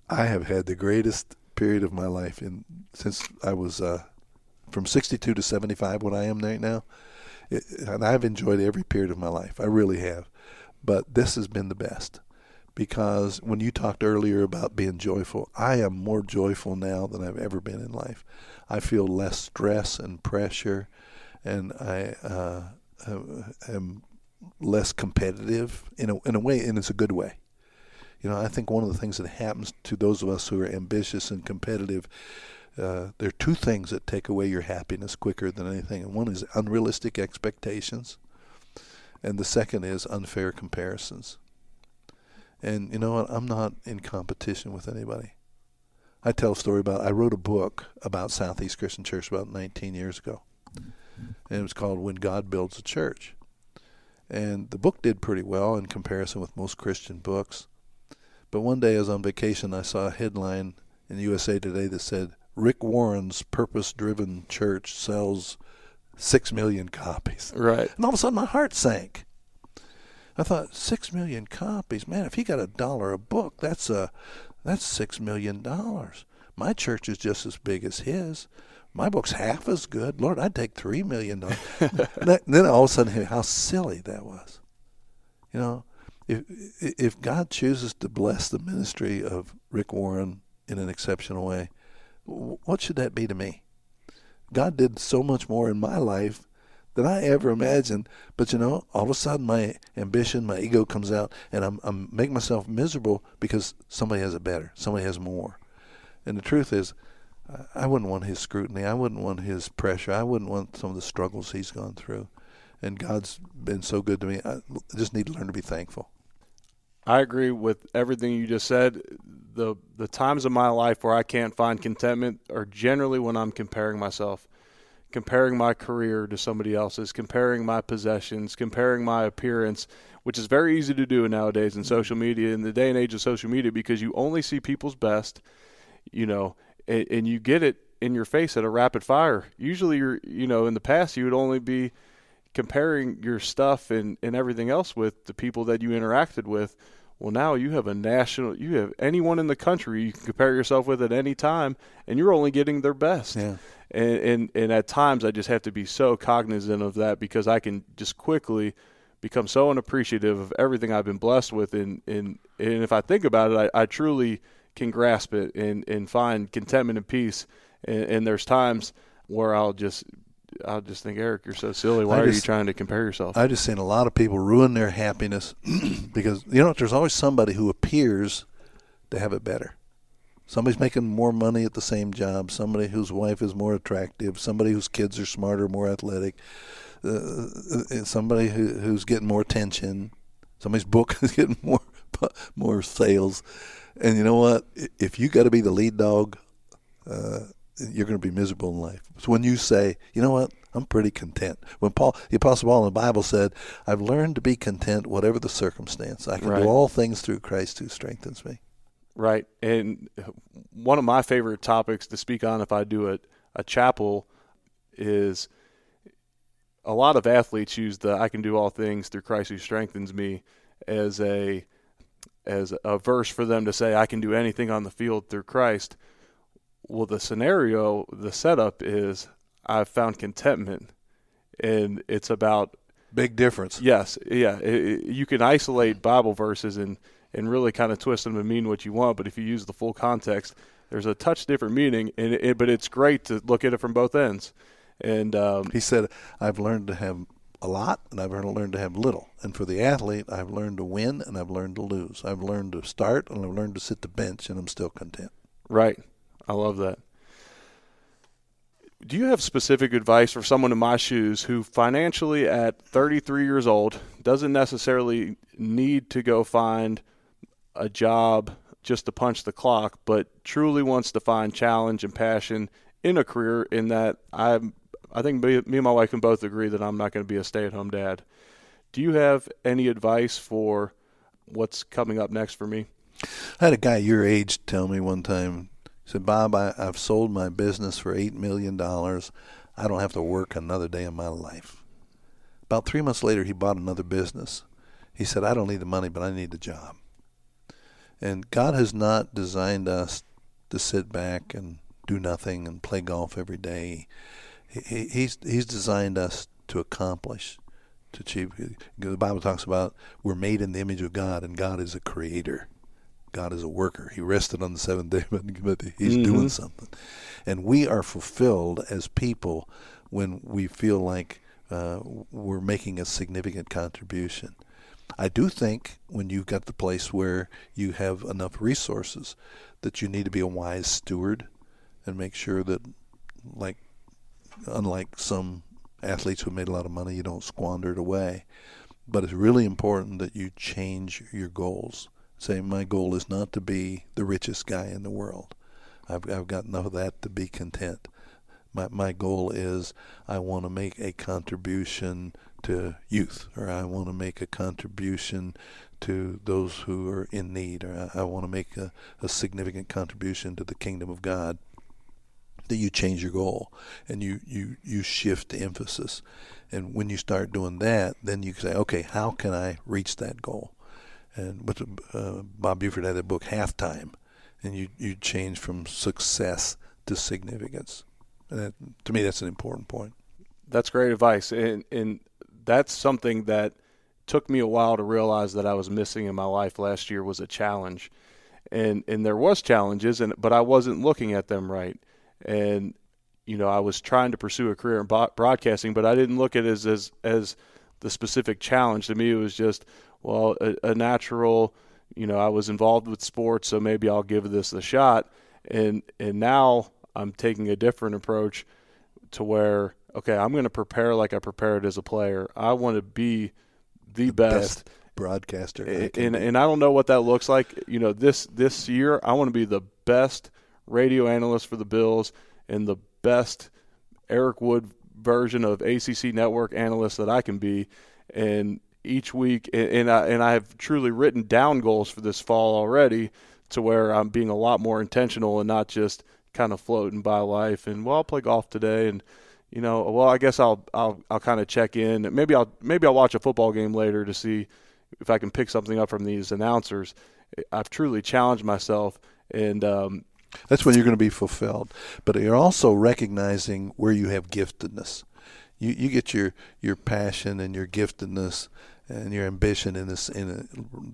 I have had the greatest period of my life in since I was uh, from 62 to 75 what I am right now. It, and I've enjoyed every period of my life. I really have. But this has been the best because when you talked earlier about being joyful, I am more joyful now than I've ever been in life. I feel less stress and pressure, and I uh, am less competitive in a in a way, and it's a good way. You know, I think one of the things that happens to those of us who are ambitious and competitive, uh, there are two things that take away your happiness quicker than anything, and one is unrealistic expectations, and the second is unfair comparisons. And you know what? I'm not in competition with anybody. I tell a story about I wrote a book about Southeast Christian Church about 19 years ago, and it was called When God Builds a Church. And the book did pretty well in comparison with most Christian books. But one day I was on vacation, I saw a headline in USA Today that said, Rick Warren's purpose driven church sells six million copies. Right. And all of a sudden my heart sank. I thought, six million copies, man, if he got a dollar a book, that's a that's six million dollars. My church is just as big as his my book's half as good. Lord, I'd take three million dollars. then all of a sudden, how silly that was. You know, if if God chooses to bless the ministry of Rick Warren in an exceptional way, what should that be to me? God did so much more in my life than I ever imagined. But you know, all of a sudden, my ambition, my ego comes out, and I'm I'm making myself miserable because somebody has it better, somebody has more. And the truth is, I wouldn't want his scrutiny. I wouldn't want his pressure. I wouldn't want some of the struggles he's gone through. And God's been so good to me. I just need to learn to be thankful. I agree with everything you just said. The the times of my life where I can't find contentment are generally when I'm comparing myself, comparing my career to somebody else's, comparing my possessions, comparing my appearance, which is very easy to do nowadays in social media in the day and age of social media because you only see people's best, you know, and, and you get it in your face at a rapid fire. Usually, you're you know in the past you would only be comparing your stuff and, and everything else with the people that you interacted with. Well, now you have a national, you have anyone in the country you can compare yourself with at any time, and you're only getting their best. Yeah. And, and and at times I just have to be so cognizant of that because I can just quickly become so unappreciative of everything I've been blessed with, and and and if I think about it, I, I truly can grasp it and, and find contentment and peace. And, and there's times where I'll just I'll just think, Eric, you're so silly. Why are you trying to compare yourself? I've just seen a lot of people ruin their happiness because you know there's always somebody who appears to have it better. Somebody's making more money at the same job. Somebody whose wife is more attractive. Somebody whose kids are smarter, more athletic. Uh, uh somebody who, who's getting more attention. Somebody's book is getting more more sales. And you know what? If you got to be the lead dog, uh, you're going to be miserable in life. So when you say, you know what, I'm pretty content. When Paul, the Apostle Paul in the Bible said, I've learned to be content whatever the circumstance. I can right. do all things through Christ who strengthens me. Right. And one of my favorite topics to speak on if I do a, a chapel is a lot of athletes use the I can do all things through Christ who strengthens me as a as a verse for them to say, I can do anything on the field through Christ. Well, the scenario, the setup is I've found contentment, and it's about big difference. Yes, yeah. It, it, you can isolate Bible verses and and really kind of twist them to mean what you want, but if you use the full context, there's a touch different meaning. And it, but it's great to look at it from both ends. And um, he said, "I've learned to have a lot and I've learned to have little. And for the athlete, I've learned to win and I've learned to lose. I've learned to start and I've learned to sit the bench and I'm still content. Right. I love that. Do you have specific advice for someone in my shoes who financially at 33 years old doesn't necessarily need to go find a job just to punch the clock, but truly wants to find challenge and passion in a career in that I'm I think me, me and my wife can both agree that I'm not going to be a stay at home dad. Do you have any advice for what's coming up next for me? I had a guy your age tell me one time, said, Bob, I, I've sold my business for $8 million. I don't have to work another day in my life. About three months later, he bought another business. He said, I don't need the money, but I need the job. And God has not designed us to sit back and do nothing and play golf every day. He, he's He's designed us to accomplish, to achieve. The Bible talks about we're made in the image of God, and God is a creator. God is a worker. He rested on the seventh day, but He's mm-hmm. doing something. And we are fulfilled as people when we feel like uh, we're making a significant contribution. I do think when you've got the place where you have enough resources that you need to be a wise steward and make sure that, like, unlike some athletes who made a lot of money, you don't squander it away. But it's really important that you change your goals. Say, my goal is not to be the richest guy in the world. I've, I've got enough of that to be content. My, my goal is I want to make a contribution to youth, or I want to make a contribution to those who are in need, or I, I want to make a, a significant contribution to the kingdom of God. That you change your goal and you, you, you shift the emphasis. And when you start doing that, then you say, okay, how can I reach that goal? And with uh, Bob Buford had a book, Halftime, and you you change from success to significance. And that, to me, that's an important point. That's great advice, and and that's something that took me a while to realize that I was missing in my life last year was a challenge. And and there was challenges and but I wasn't looking at them right. And you know, I was trying to pursue a career in broadcasting, but I didn't look at it as as, as the specific challenge. To me, it was just well, a, a natural. You know, I was involved with sports, so maybe I'll give this a shot. And and now I'm taking a different approach to where okay, I'm going to prepare like I prepared as a player. I want to be the, the best, best, broadcaster. And, and, and I don't know what that looks like. You know, this this year I want to be the best radio analyst for the Bills and the best Eric Wood version of ACC network analyst that I can be. And each week, and, and I and I have truly written down goals for this fall already, to where I'm being a lot more intentional and not just kind of floating by life. And well, I'll play golf today and you know, well, I guess I'll I'll I'll kind of check in. Maybe I'll maybe I'll watch a football game later to see if I can pick something up from these announcers. I've truly challenged myself, and um, that's when you're going to be fulfilled. But you're also recognizing where you have giftedness. You you get your your passion and your giftedness and your ambition in this in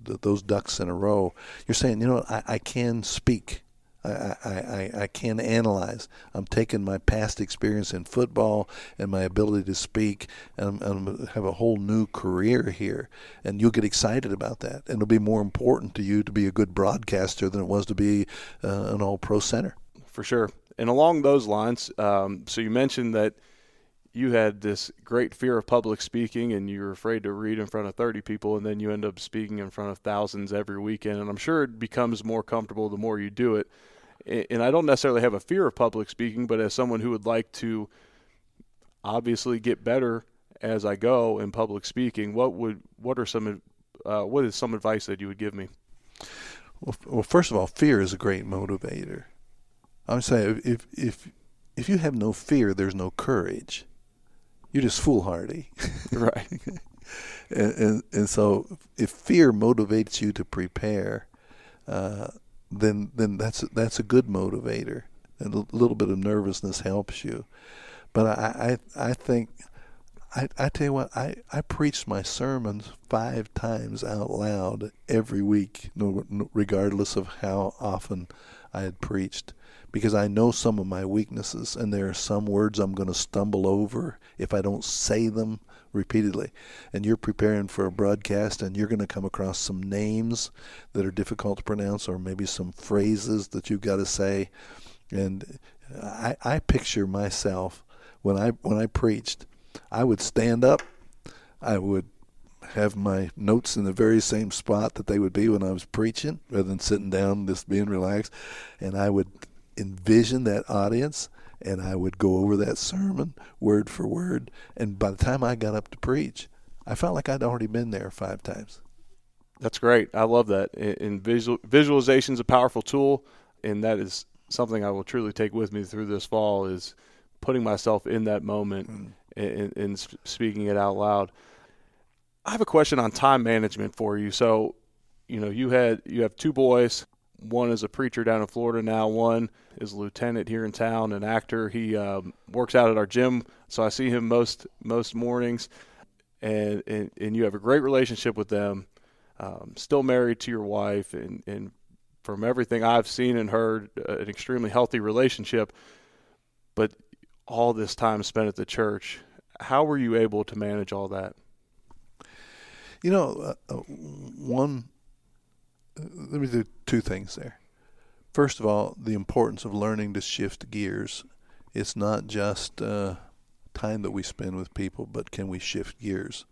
a, those ducks in a row. You're saying, you know, I, I can speak. I, I, I can analyze. I'm taking my past experience in football and my ability to speak and, and have a whole new career here. And you'll get excited about that. And it'll be more important to you to be a good broadcaster than it was to be uh, an all pro center. For sure. And along those lines, um, so you mentioned that you had this great fear of public speaking and you were afraid to read in front of 30 people and then you end up speaking in front of thousands every weekend and i'm sure it becomes more comfortable the more you do it and I don't necessarily have a fear of public speaking, but as someone who would like to obviously get better as I go in public speaking, what would what are some uh, what is some advice that you would give me? Well, well, first of all, fear is a great motivator. I'm saying if if if you have no fear, there's no courage. You're just foolhardy, right? and, and, and so if fear motivates you to prepare, uh, then then that's that's a good motivator. And a little bit of nervousness helps you. But I I, I think I, I tell you what I, I preached my sermons five times out loud every week, regardless of how often I had preached, because I know some of my weaknesses, and there are some words I'm going to stumble over if I don't say them repeatedly. And you're preparing for a broadcast and you're going to come across some names that are difficult to pronounce or maybe some phrases that you've got to say. And I, I picture myself when I when I preached, I would stand up, I would have my notes in the very same spot that they would be when I was preaching, rather than sitting down just being relaxed, and I would envision that audience and I would go over that sermon word for word. And by the time I got up to preach, I felt like I'd already been there five times. That's great. I love that. And visual, visualization is a powerful tool, and that is something I will truly take with me through this fall is putting myself in that moment mm. in, in speaking it out loud. I have a question on time management for you. So, you know, you had you have two boys. One is a preacher down in Florida now. One is a lieutenant here in town, an actor. He um, works out at our gym, so I see him most most mornings. And and, and you have a great relationship with them. Um, still married to your wife, and, and from everything I've seen and heard, uh, an extremely healthy relationship. But all this time spent at the church, how were you able to manage all that? You know, uh, uh one let me do two things there. First of all, the importance of learning to shift gears. It's not just uh, time that we spend with people, but can we shift gears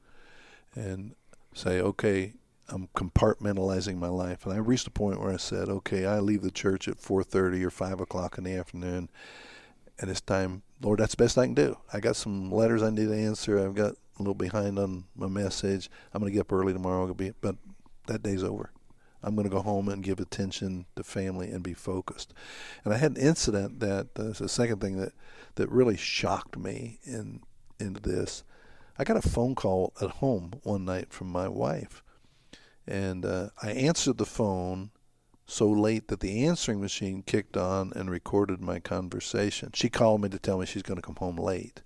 and say, okay, I'm compartmentalizing my life. And I reached a point where I said, okay, I leave the church at 4:30 or 5 o'clock in the afternoon, and it's time, Lord, that's the best I can do. I got some letters I need to answer. I've got a little behind on my message. I'm going to get up early tomorrow, but that day's over. I'm going to go home and give attention to family and be focused. And I had an incident that uh, the second thing that that really shocked me in into this. I got a phone call at home one night from my wife, and uh, I answered the phone so late that the answering machine kicked on and recorded my conversation. She called me to tell me she's going to come home late.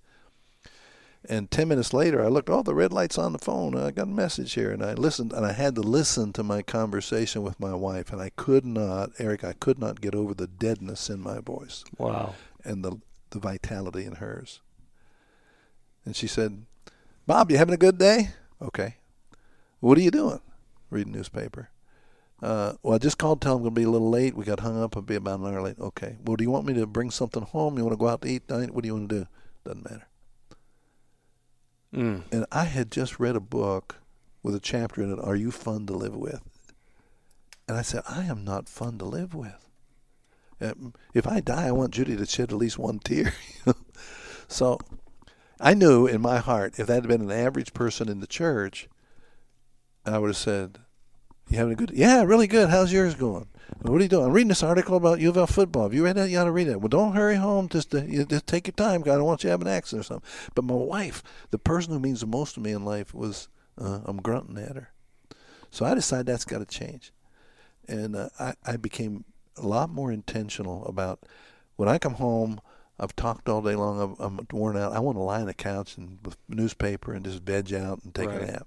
And 10 minutes later, I looked, oh, the red light's on the phone. I got a message here. And I listened, and I had to listen to my conversation with my wife. And I could not, Eric, I could not get over the deadness in my voice. Wow. And the, the vitality in hers. And she said, Bob, you having a good day? Okay. What are you doing? Reading newspaper. Uh, well, I just called to tell I'm going to be a little late. We got hung up. I'll be about an hour late. Okay. Well, do you want me to bring something home? You want to go out to eat tonight? What do you want to do? Doesn't matter. Mm. And I had just read a book with a chapter in it, Are You Fun to Live With? And I said, I am not fun to live with. If I die, I want Judy to shed at least one tear. so I knew in my heart, if that had been an average person in the church, I would have said, You having a good Yeah, really good. How's yours going? What are you doing? I'm reading this article about U of L football. Have you read that? You ought to read it. Well, don't hurry home. Just, uh, you, just take your time. I don't want you to have an accident or something. But my wife, the person who means the most to me in life, was uh, I'm grunting at her. So I decided that's got to change. And uh, I, I became a lot more intentional about when I come home, I've talked all day long. I'm, I'm worn out. I want to lie on the couch and with newspaper and just veg out and take right. a nap.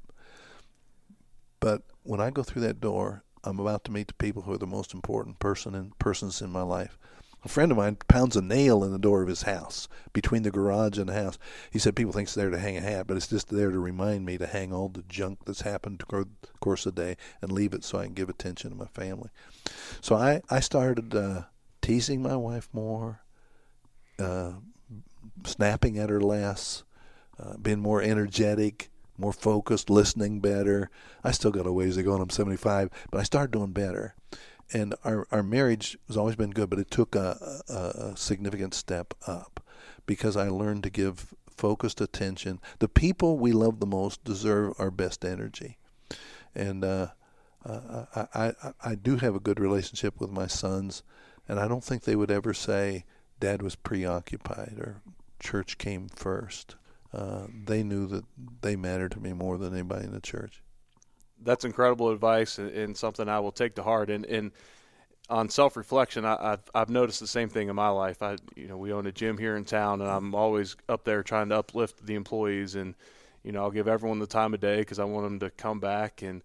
But when I go through that door, I'm about to meet the people who are the most important person and persons in my life. A friend of mine pounds a nail in the door of his house between the garage and the house. He said people think it's there to hang a hat, but it's just there to remind me to hang all the junk that's happened through the course of the day and leave it so I can give attention to my family. So I I started uh, teasing my wife more, uh, snapping at her less, uh, being more energetic, more focused, listening better. I still got a ways to go, and I'm 75, but I started doing better. And our, our marriage has always been good, but it took a, a, a significant step up because I learned to give focused attention. The people we love the most deserve our best energy. And uh, uh, I, I, I do have a good relationship with my sons, and I don't think they would ever say, Dad was preoccupied or church came first uh, they knew that they mattered to me more than anybody in the church. That's incredible advice and, and something I will take to heart. And, and on self reflection, I've I've noticed the same thing in my life. I you know we own a gym here in town, and I'm always up there trying to uplift the employees, and you know I'll give everyone the time of day because I want them to come back. And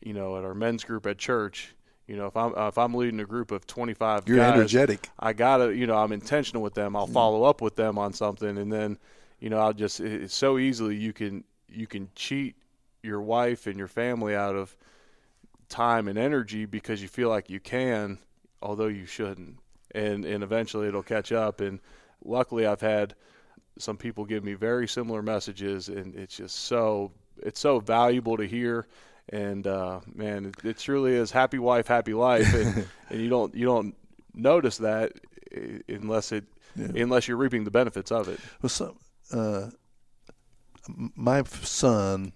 you know at our men's group at church, you know, if I'm if I'm leading a group of 25 You're guys, energetic. I gotta, you know, I'm intentional with them. I'll mm. follow up with them on something, and then you know, I'll just it's so easily you can you can cheat your wife and your family out of time and energy because you feel like you can, although you shouldn't. And and eventually it'll catch up. And luckily, I've had some people give me very similar messages, and it's just so it's so valuable to hear. And uh, man, it, it truly is happy wife, happy life, and, and you don't you don't notice that eh, unless it yeah. unless you're reaping the benefits of it. Well, so uh, my son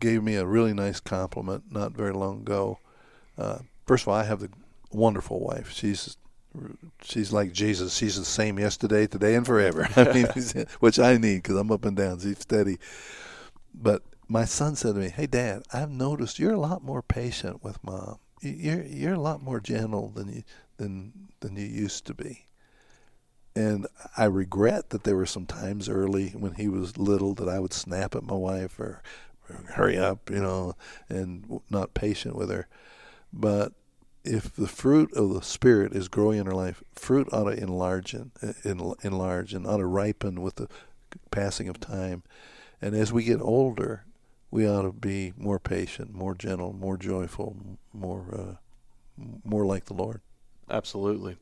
gave me a really nice compliment not very long ago. Uh, first of all, I have a wonderful wife. She's she's like Jesus. She's the same yesterday, today, and forever. I mean, which I need because I'm up and down. She's steady. But my son said to me, "Hey, Dad, I've noticed you're a lot more patient with mom. You're you're a lot more gentle than you than than you used to be." And I regret that there were some times early when he was little that I would snap at my wife or, or hurry up, you know, and not patient with her. But if the fruit of the spirit is growing in her life, fruit ought to enlarge and enlarge and ought to ripen with the passing of time. And as we get older, we ought to be more patient, more gentle, more joyful, more uh, more like the Lord. Absolutely.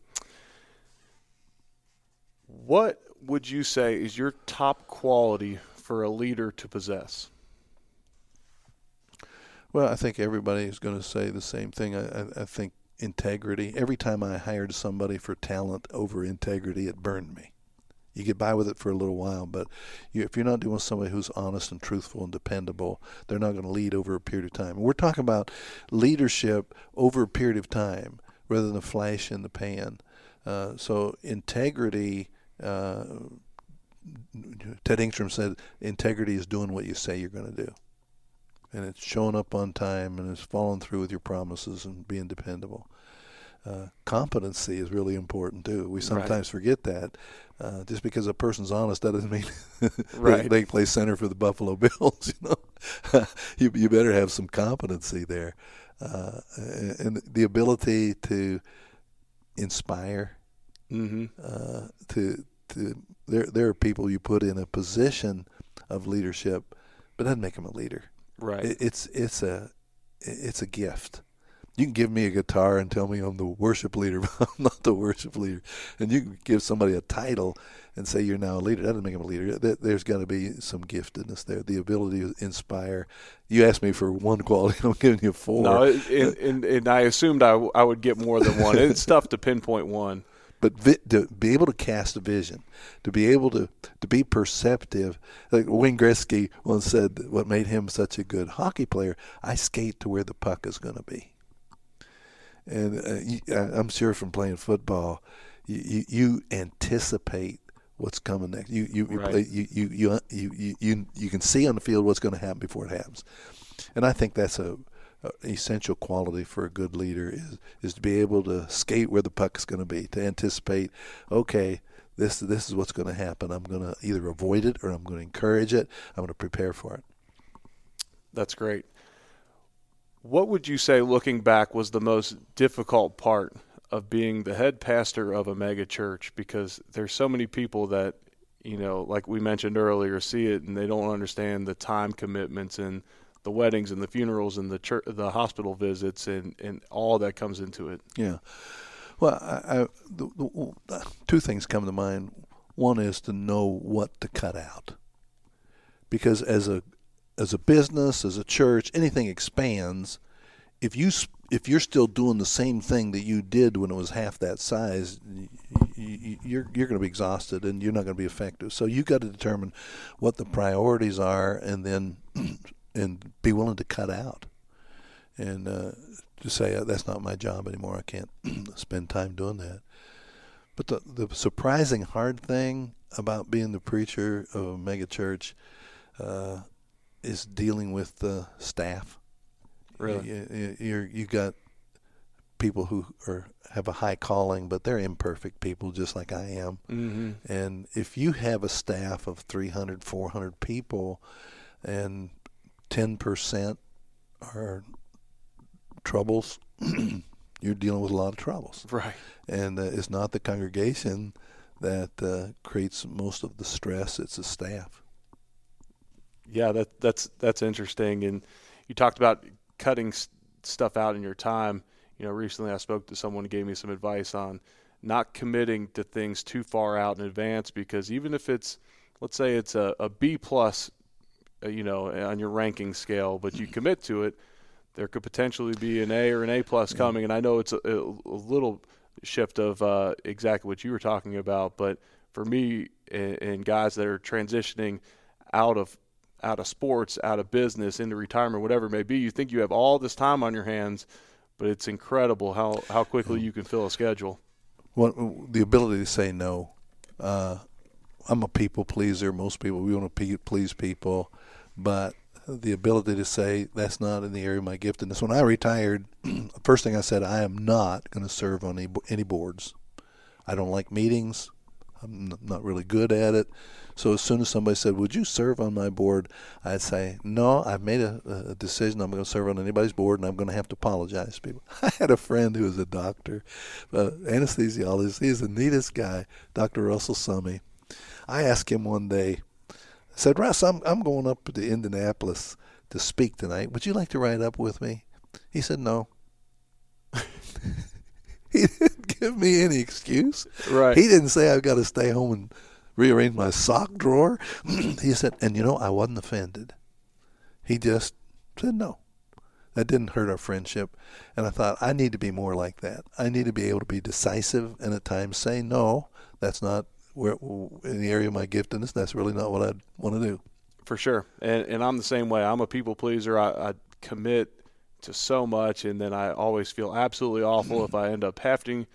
What would you say is your top quality for a leader to possess? Well, I think everybody is going to say the same thing. I, I, think integrity. Every time I hired somebody for talent over integrity, it burned me. You get by with it for a little while, but you, if you're not dealing with somebody who's honest and truthful and dependable, they're not going to lead over a period of time. we're talking about leadership over a period of time rather than a flash in the pan. Uh, so integrity. Uh, Ted Engstrom said, "Integrity is doing what you say you're going to do." and it's showing up on time and it's following through with your promises and being dependable. Uh, competency is really important too. We sometimes right. forget that. Uh, just because a person's honest, that doesn't mean right. they, they play center for the Buffalo Bills. You know, you, you better have some competency there, uh, and the ability to inspire. Mm-hmm. Uh, to to there there are people you put in a position of leadership, but doesn't make them a leader. Right. It, it's it's a it's a gift. You can give me a guitar and tell me I'm the worship leader, but I'm not the worship leader. And you can give somebody a title and say you're now a leader. That doesn't make them a leader. There's got to be some giftedness there, the ability to inspire. You asked me for one quality, and I'm giving you four. No, and, and, and I assumed I, I would get more than one. It's tough to pinpoint one but vi- to be able to cast a vision, to be able to to be perceptive. Like Wayne Gretzky once said, what made him such a good hockey player, I skate to where the puck is going to be. And uh, I'm sure from playing football, you, you, you anticipate what's coming next. You you, right. you, you, you, you, you, you, you can see on the field what's going to happen before it happens. And I think that's a essential quality for a good leader is is to be able to skate where the puck is going to be, to anticipate, okay, this this is what's going to happen. I'm going to either avoid it or I'm going to encourage it. I'm going to prepare for it. That's great. What would you say, looking back, was the most difficult part of being the head pastor of a mega church? Because there's so many people that, you know, like we mentioned earlier, see it and they don't understand the time commitments and the weddings and the funerals and the church, the hospital visits and, and all that comes into it. Yeah. Well, I, I, the, the, two things come to mind. One is to know what to cut out, because as a as a business, as a church, anything expands. If you if you're still doing the same thing that you did when it was half that size, you're you're going to be exhausted and you're not going to be effective. So you got to determine what the priorities are, and then and be willing to cut out and uh, to say uh, that's not my job anymore. I can't spend time doing that. But the the surprising hard thing about being the preacher of a megachurch uh, is dealing with the staff. Really, you, you're you got people who are have a high calling, but they're imperfect people just like I am. Mm-hmm. And if you have a staff of 300, 400 people, and 10% are troubles, you're dealing with a lot of troubles. Right. And uh, it's not the congregation that uh, creates most of the stress, it's the staff. Yeah, that that's that's interesting and you talked about cutting stuff out in your time. You know, recently I spoke to someone who gave me some advice on not committing to things too far out in advance because even if it's let's say it's a, a B plus you know, on your ranking scale, but you commit to it, there could potentially be an A or an A plus coming. And I know it's a, a little shift of uh, exactly what you were talking about, but for me and, and guys that are transitioning out of out of sports, out of business, into retirement, whatever it may be, you think you have all this time on your hands, but it's incredible how, how quickly you can fill a schedule. what the ability to say no. Uh, I'm a people pleaser. Most people we want to please people, but the ability to say that's not in the area of my giftedness. When I retired, first thing I said, I am not going to serve on any, any boards. I don't like meetings. I'm not really good at it. So as soon as somebody said, "Would you serve on my board?" I'd say, "No, I've made a, a decision. I'm going to serve on anybody's board, and I'm going to have to apologize to people." I had a friend who was a doctor, uh, anesthesiologist. He's the neatest guy, Dr. Russell Summey. I asked him one day. Said, "Russ, I'm I'm going up to Indianapolis to speak tonight. Would you like to ride up with me?" He said, "No." he didn't give me any excuse. Right. He didn't say I've got to stay home and rearrange my sock drawer. he said, and you know, I wasn't offended. He just said no. That didn't hurt our friendship. And I thought, I need to be more like that. I need to be able to be decisive and at times say, no, that's not where, in the area of my giftedness. That's really not what I'd want to do. For sure. And, and I'm the same way. I'm a people pleaser. I, I commit to so much, and then I always feel absolutely awful if I end up having,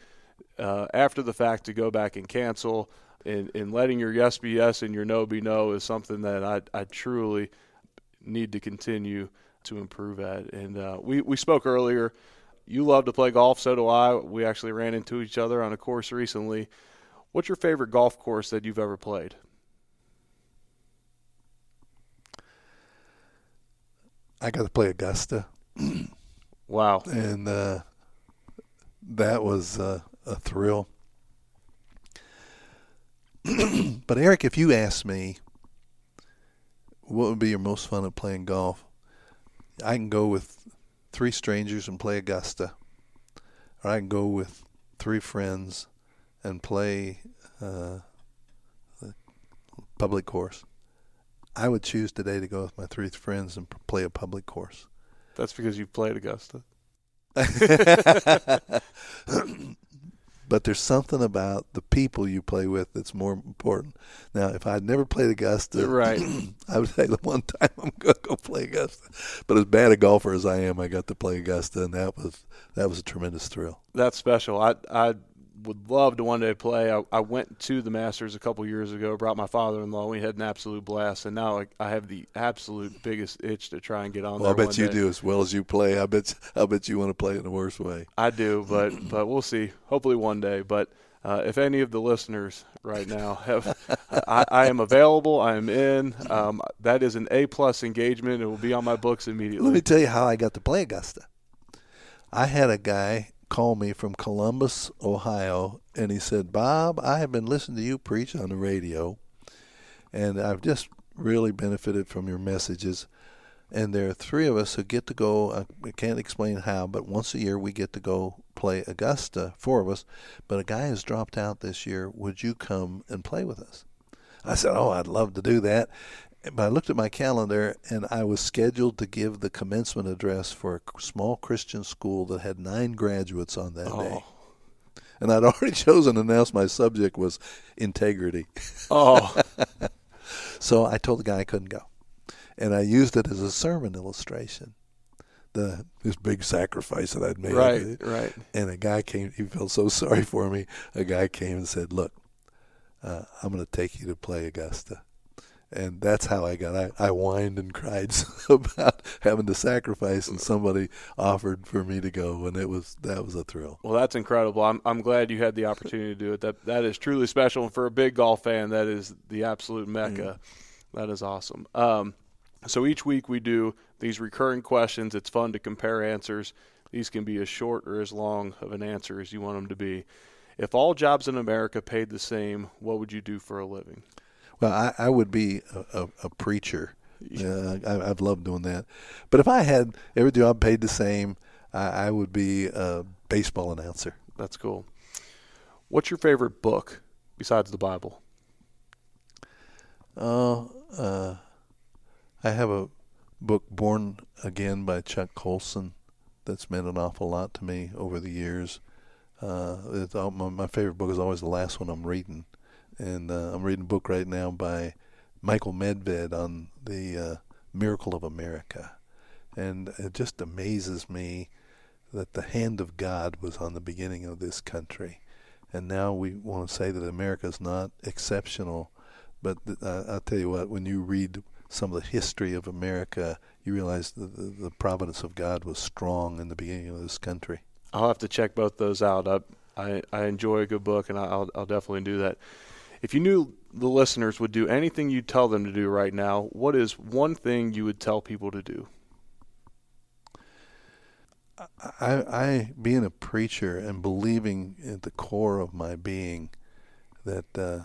uh, after the fact, to go back and cancel and, and letting your yes be yes and your no be no is something that I, I truly need to continue to improve at. And uh, we, we spoke earlier. You love to play golf, so do I. We actually ran into each other on a course recently. What's your favorite golf course that you've ever played? I got to play Augusta. wow. And uh, that was uh, a thrill. but Eric, if you ask me, what would be your most fun at playing golf? I can go with three strangers and play Augusta, or I can go with three friends and play uh, public course. I would choose today to go with my three friends and play a public course. That's because you've played Augusta. but there's something about the people you play with that's more important. Now, if I'd never played Augusta, right, I would say the one time I'm going to go play Augusta. But as bad a golfer as I am, I got to play Augusta, and that was that was a tremendous thrill. That's special. I I would love to one day play. I, I went to the Masters a couple years ago, brought my father-in-law. We had an absolute blast, and now I, I have the absolute biggest itch to try and get on well, there. I bet you day. do as well as you play. I bet I bet you want to play in the worst way. I do, but but we'll see. Hopefully one day. But uh, if any of the listeners right now have, I, I, am available. I am in. Um, that is an A plus engagement. It will be on my books immediately. Let me tell you how I got to play Augusta. I had a guy called me from Columbus, Ohio, and he said, Bob, I have been listening to you preach on the radio, and I've just really benefited from your messages. And there are three of us who get to go. I can't explain how, but once a year we get to go play Augusta, four of us. But a guy has dropped out this year. Would you come and play with us? I said, Oh, I'd love to do that but I looked at my calendar and I was scheduled to give the commencement address for a small Christian school that had nine graduates on that oh. day. And I'd already chosen to announce my subject was integrity. Oh. so I told the guy I couldn't go. And I used it as a sermon illustration. The this big sacrifice that I'd made. Right, right. And a guy came. He felt so sorry for me. A guy came and said, "Look, uh, I'm going to take you to play Augusta." And that's how I got. I, I whined and cried about having to sacrifice, and somebody offered for me to go, and it was that was a thrill. Well, that's incredible. I'm I'm glad you had the opportunity to do it. That that is truly special, and for a big golf fan, that is the absolute mecca. Mm. That is awesome. Um, so each week we do these recurring questions. It's fun to compare answers. These can be as short or as long of an answer as you want them to be. If all jobs in America paid the same, what would you do for a living? Well, I, I would be a, a, a preacher. Uh, I, I've loved doing that. But if I had every job paid the same, I, I would be a baseball announcer. That's cool. What's your favorite book besides the Bible? Oh, uh, I have a book, Born Again by Chuck Colson, that's meant an awful lot to me over the years. Uh, my, my favorite book is always the last one I'm reading and uh, I'm reading a book right now by Michael Medved on the uh, miracle of America, and it just amazes me that the hand of God was on the beginning of this country, and now we want to say that America is not exceptional. But uh, I'll tell you what, when you read some of the history of America, you realize the, the, the providence of God was strong in the beginning of this country. I'll have to check both those out. I I, I enjoy a good book, and I'll I'll definitely do that. If you knew the listeners would do anything you tell them to do right now, what is one thing you would tell people to do? I, I being a preacher and believing at the core of my being that uh,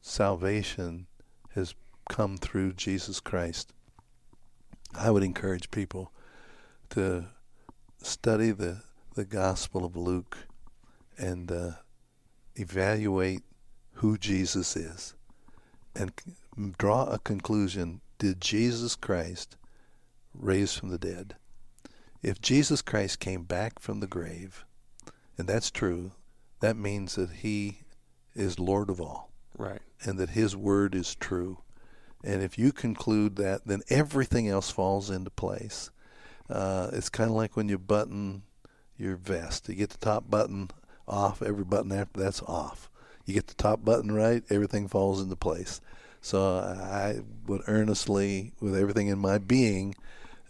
salvation has come through Jesus Christ. I would encourage people to study the the Gospel of Luke and uh, evaluate who Jesus is and draw a conclusion. Did Jesus Christ raise from the dead? If Jesus Christ came back from the grave, and that's true, that means that he is Lord of all. Right. And that his word is true. And if you conclude that, then everything else falls into place. Uh, it's kind of like when you button your vest. You get the top button off, every button after that's off. You get the top button right, everything falls into place. So I would earnestly, with everything in my being,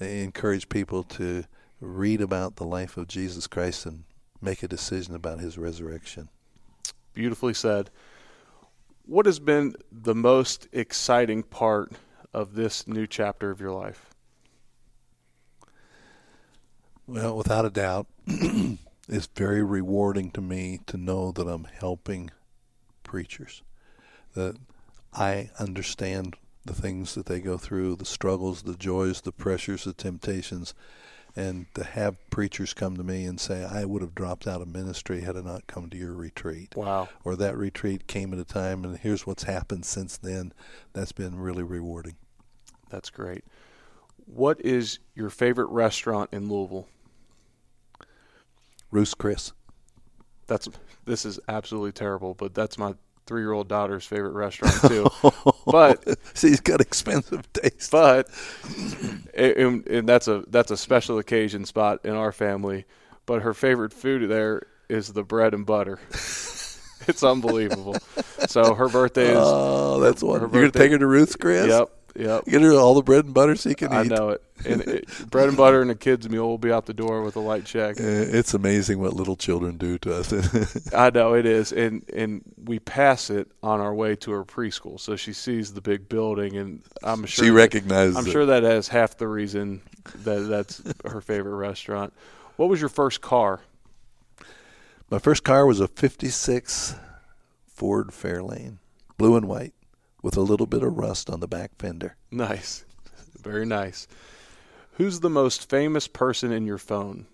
encourage people to read about the life of Jesus Christ and make a decision about his resurrection. Beautifully said. What has been the most exciting part of this new chapter of your life? Well, without a doubt, it's very rewarding to me to know that I'm helping preachers, that I understand the things that they go through, the struggles, the joys, the pressures, the temptations, and to have preachers come to me and say, I would have dropped out of ministry had I not come to your retreat. Wow. Or that retreat came at a time, and here's what's happened since then. That's been really rewarding. That's great. What is your favorite restaurant in Louisville? Ruth's Chris. That's this is absolutely terrible, but that's my three-year-old daughter's favorite restaurant too. but see, he's got expensive taste. But and, and that's a that's a special occasion spot in our family. But her favorite food there is the bread and butter. it's unbelievable. So her birthday is. Oh, that's one. You're gonna take her to Ruth's Chris. Yep. Yep. Get her all the bread and butter she can I eat. I know it. And it, bread and butter and a kid's meal will be out the door with a light check. Uh, It's amazing what little children do to us. I know it is, and and we pass it on our way to her preschool, so she sees the big building, and I'm sure she recognizes. I'm it. sure that has half the reason that that's her favorite restaurant. What was your first car? My first car was a '56 Ford Fairlane, blue and white, with a little bit of rust on the back fender. Nice, very nice. Who's the most famous person in your phone?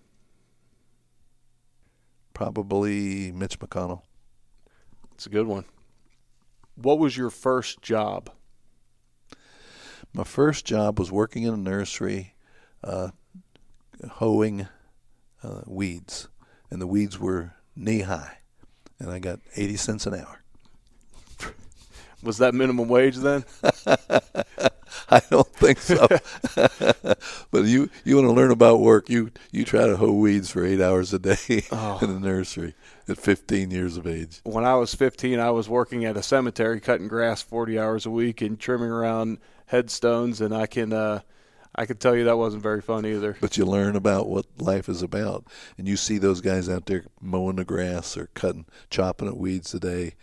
Probably Mitch McConnell. It's a good one. What was your first job? My first job was working in a nursery, uh, hoeing uh, weeds, and the weeds were knee high, and I got eighty cents an hour. Was that minimum wage then? I don't think so. but you you want to learn about work, you you try to hoe weeds for eight hours a day Oh. in the nursery at 15 years of age. when I was 15, I was working at a cemetery cutting grass 40 hours a week and trimming around headstones, and I can uh, I can tell you that wasn't very fun either. But you learn about what life is about, and you see those guys out there mowing the grass or cutting, chopping at weeds today,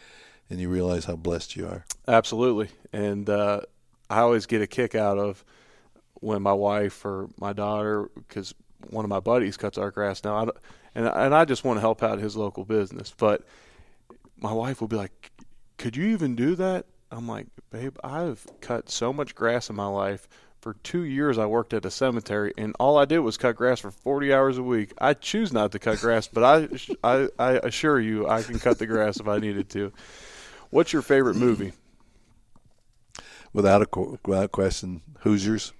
and you realize how blessed you are. Absolutely, and uh, I always get a kick out of when my wife or my daughter, because one of my buddies cuts our grass now, I and and I just want to help out his local business, but my wife will be like, "Could you even do that?" I'm like, "Babe, I've cut so much grass in my life." For two years, I worked at a cemetery, and all I did was cut grass for 40 hours a week. I choose not to cut grass, but I, I, I assure you, I can cut the grass if I needed to. What's your favorite movie? Without a without question, Hoosiers.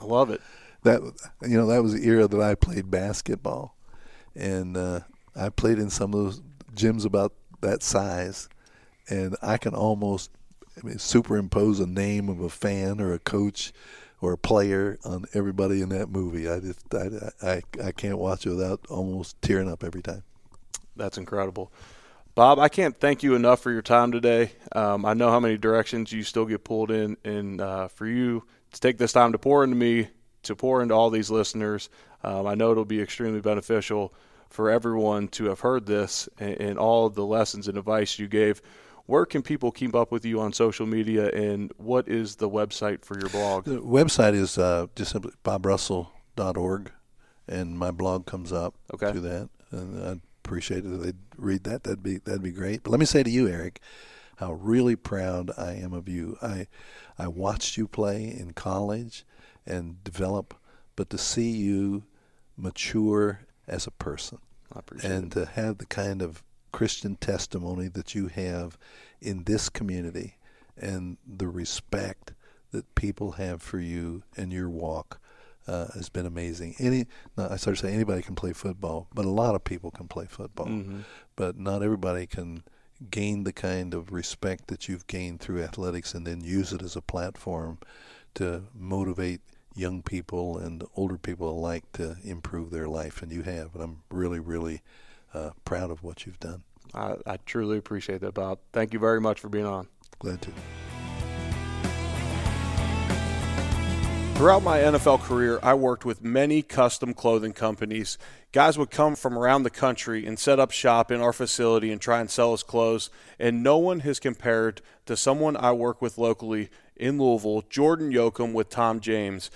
I love it. That you know that was the era that I played basketball, and uh, I played in some of those gyms about that size, and I can almost I mean, superimpose a name of a fan or a coach or a player on everybody in that movie. I just I, I, I can't watch it without almost tearing up every time. That's incredible. Bob, I can't thank you enough for your time today. Um, I know how many directions you still get pulled in, and uh, for you to take this time to pour into me, to pour into all these listeners, um, I know it'll be extremely beneficial for everyone to have heard this and, and all the lessons and advice you gave. Where can people keep up with you on social media, and what is the website for your blog? The website is uh, just simply bobrussell.org, and my blog comes up Okay. to that. And I'd appreciate it if they'd read that. That'd be that'd be great. But let me say to you, Eric, how really proud I am of you. I I watched you play in college and develop, but to see you mature as a person and it. to have the kind of Christian testimony that you have in this community and the respect that people have for you and your walk uh, has been amazing. Any, no, I started to say anybody can play football, but a lot of people can play football, Mhm. but not everybody can gain the kind of respect that you've gained through athletics and then use it as a platform to motivate young people and older people alike to improve their life, and you have. And I'm really, really uh, proud of what you've done. I, I truly appreciate that, Bob. Thank you very much for being on. Glad to. Throughout my NFL career, I worked with many custom clothing companies. Guys would come from around the country and set up shop in our facility and try and sell us clothes, and no one has compared to someone I work with locally in Louisville, Jordan Yocum with Tom James.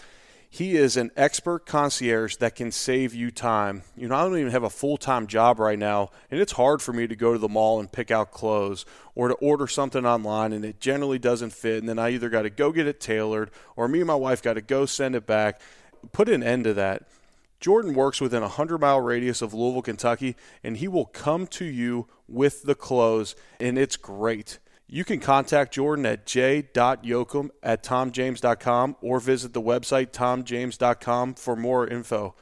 He is an expert concierge that can save you time. You know, I don't even have a full time job right now, and it's hard for me to go to the mall and pick out clothes or to order something online, and it generally doesn't fit. And then I either got to go get it tailored or me and my wife got to go send it back. Put an end to that. Jordan works within a 100 mile radius of Louisville, Kentucky, and he will come to you with the clothes, and it's great. You can contact Jordan at j.yocum at tomjames.com or visit the website tomjames.com for more info.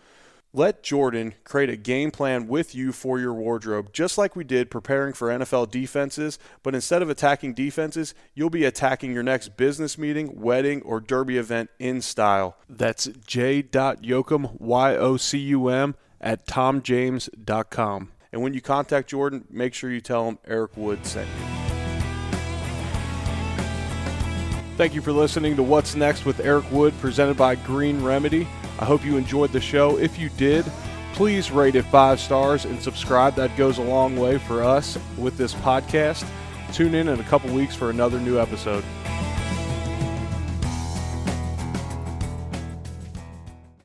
Let Jordan create a game plan with you for your wardrobe, just like we did preparing for NFL defenses. But instead of attacking defenses, you'll be attacking your next business meeting, wedding, or derby event in style. That's j.yocum, Y O C U M, at tomjames.com. And when you contact Jordan, make sure you tell him Eric Wood sent you. Thank you for listening to What's Next with Eric Wood, presented by Green Remedy. I hope you enjoyed the show. If you did, please rate it five stars and subscribe. That goes a long way for us with this podcast. Tune in in a couple weeks for another new episode.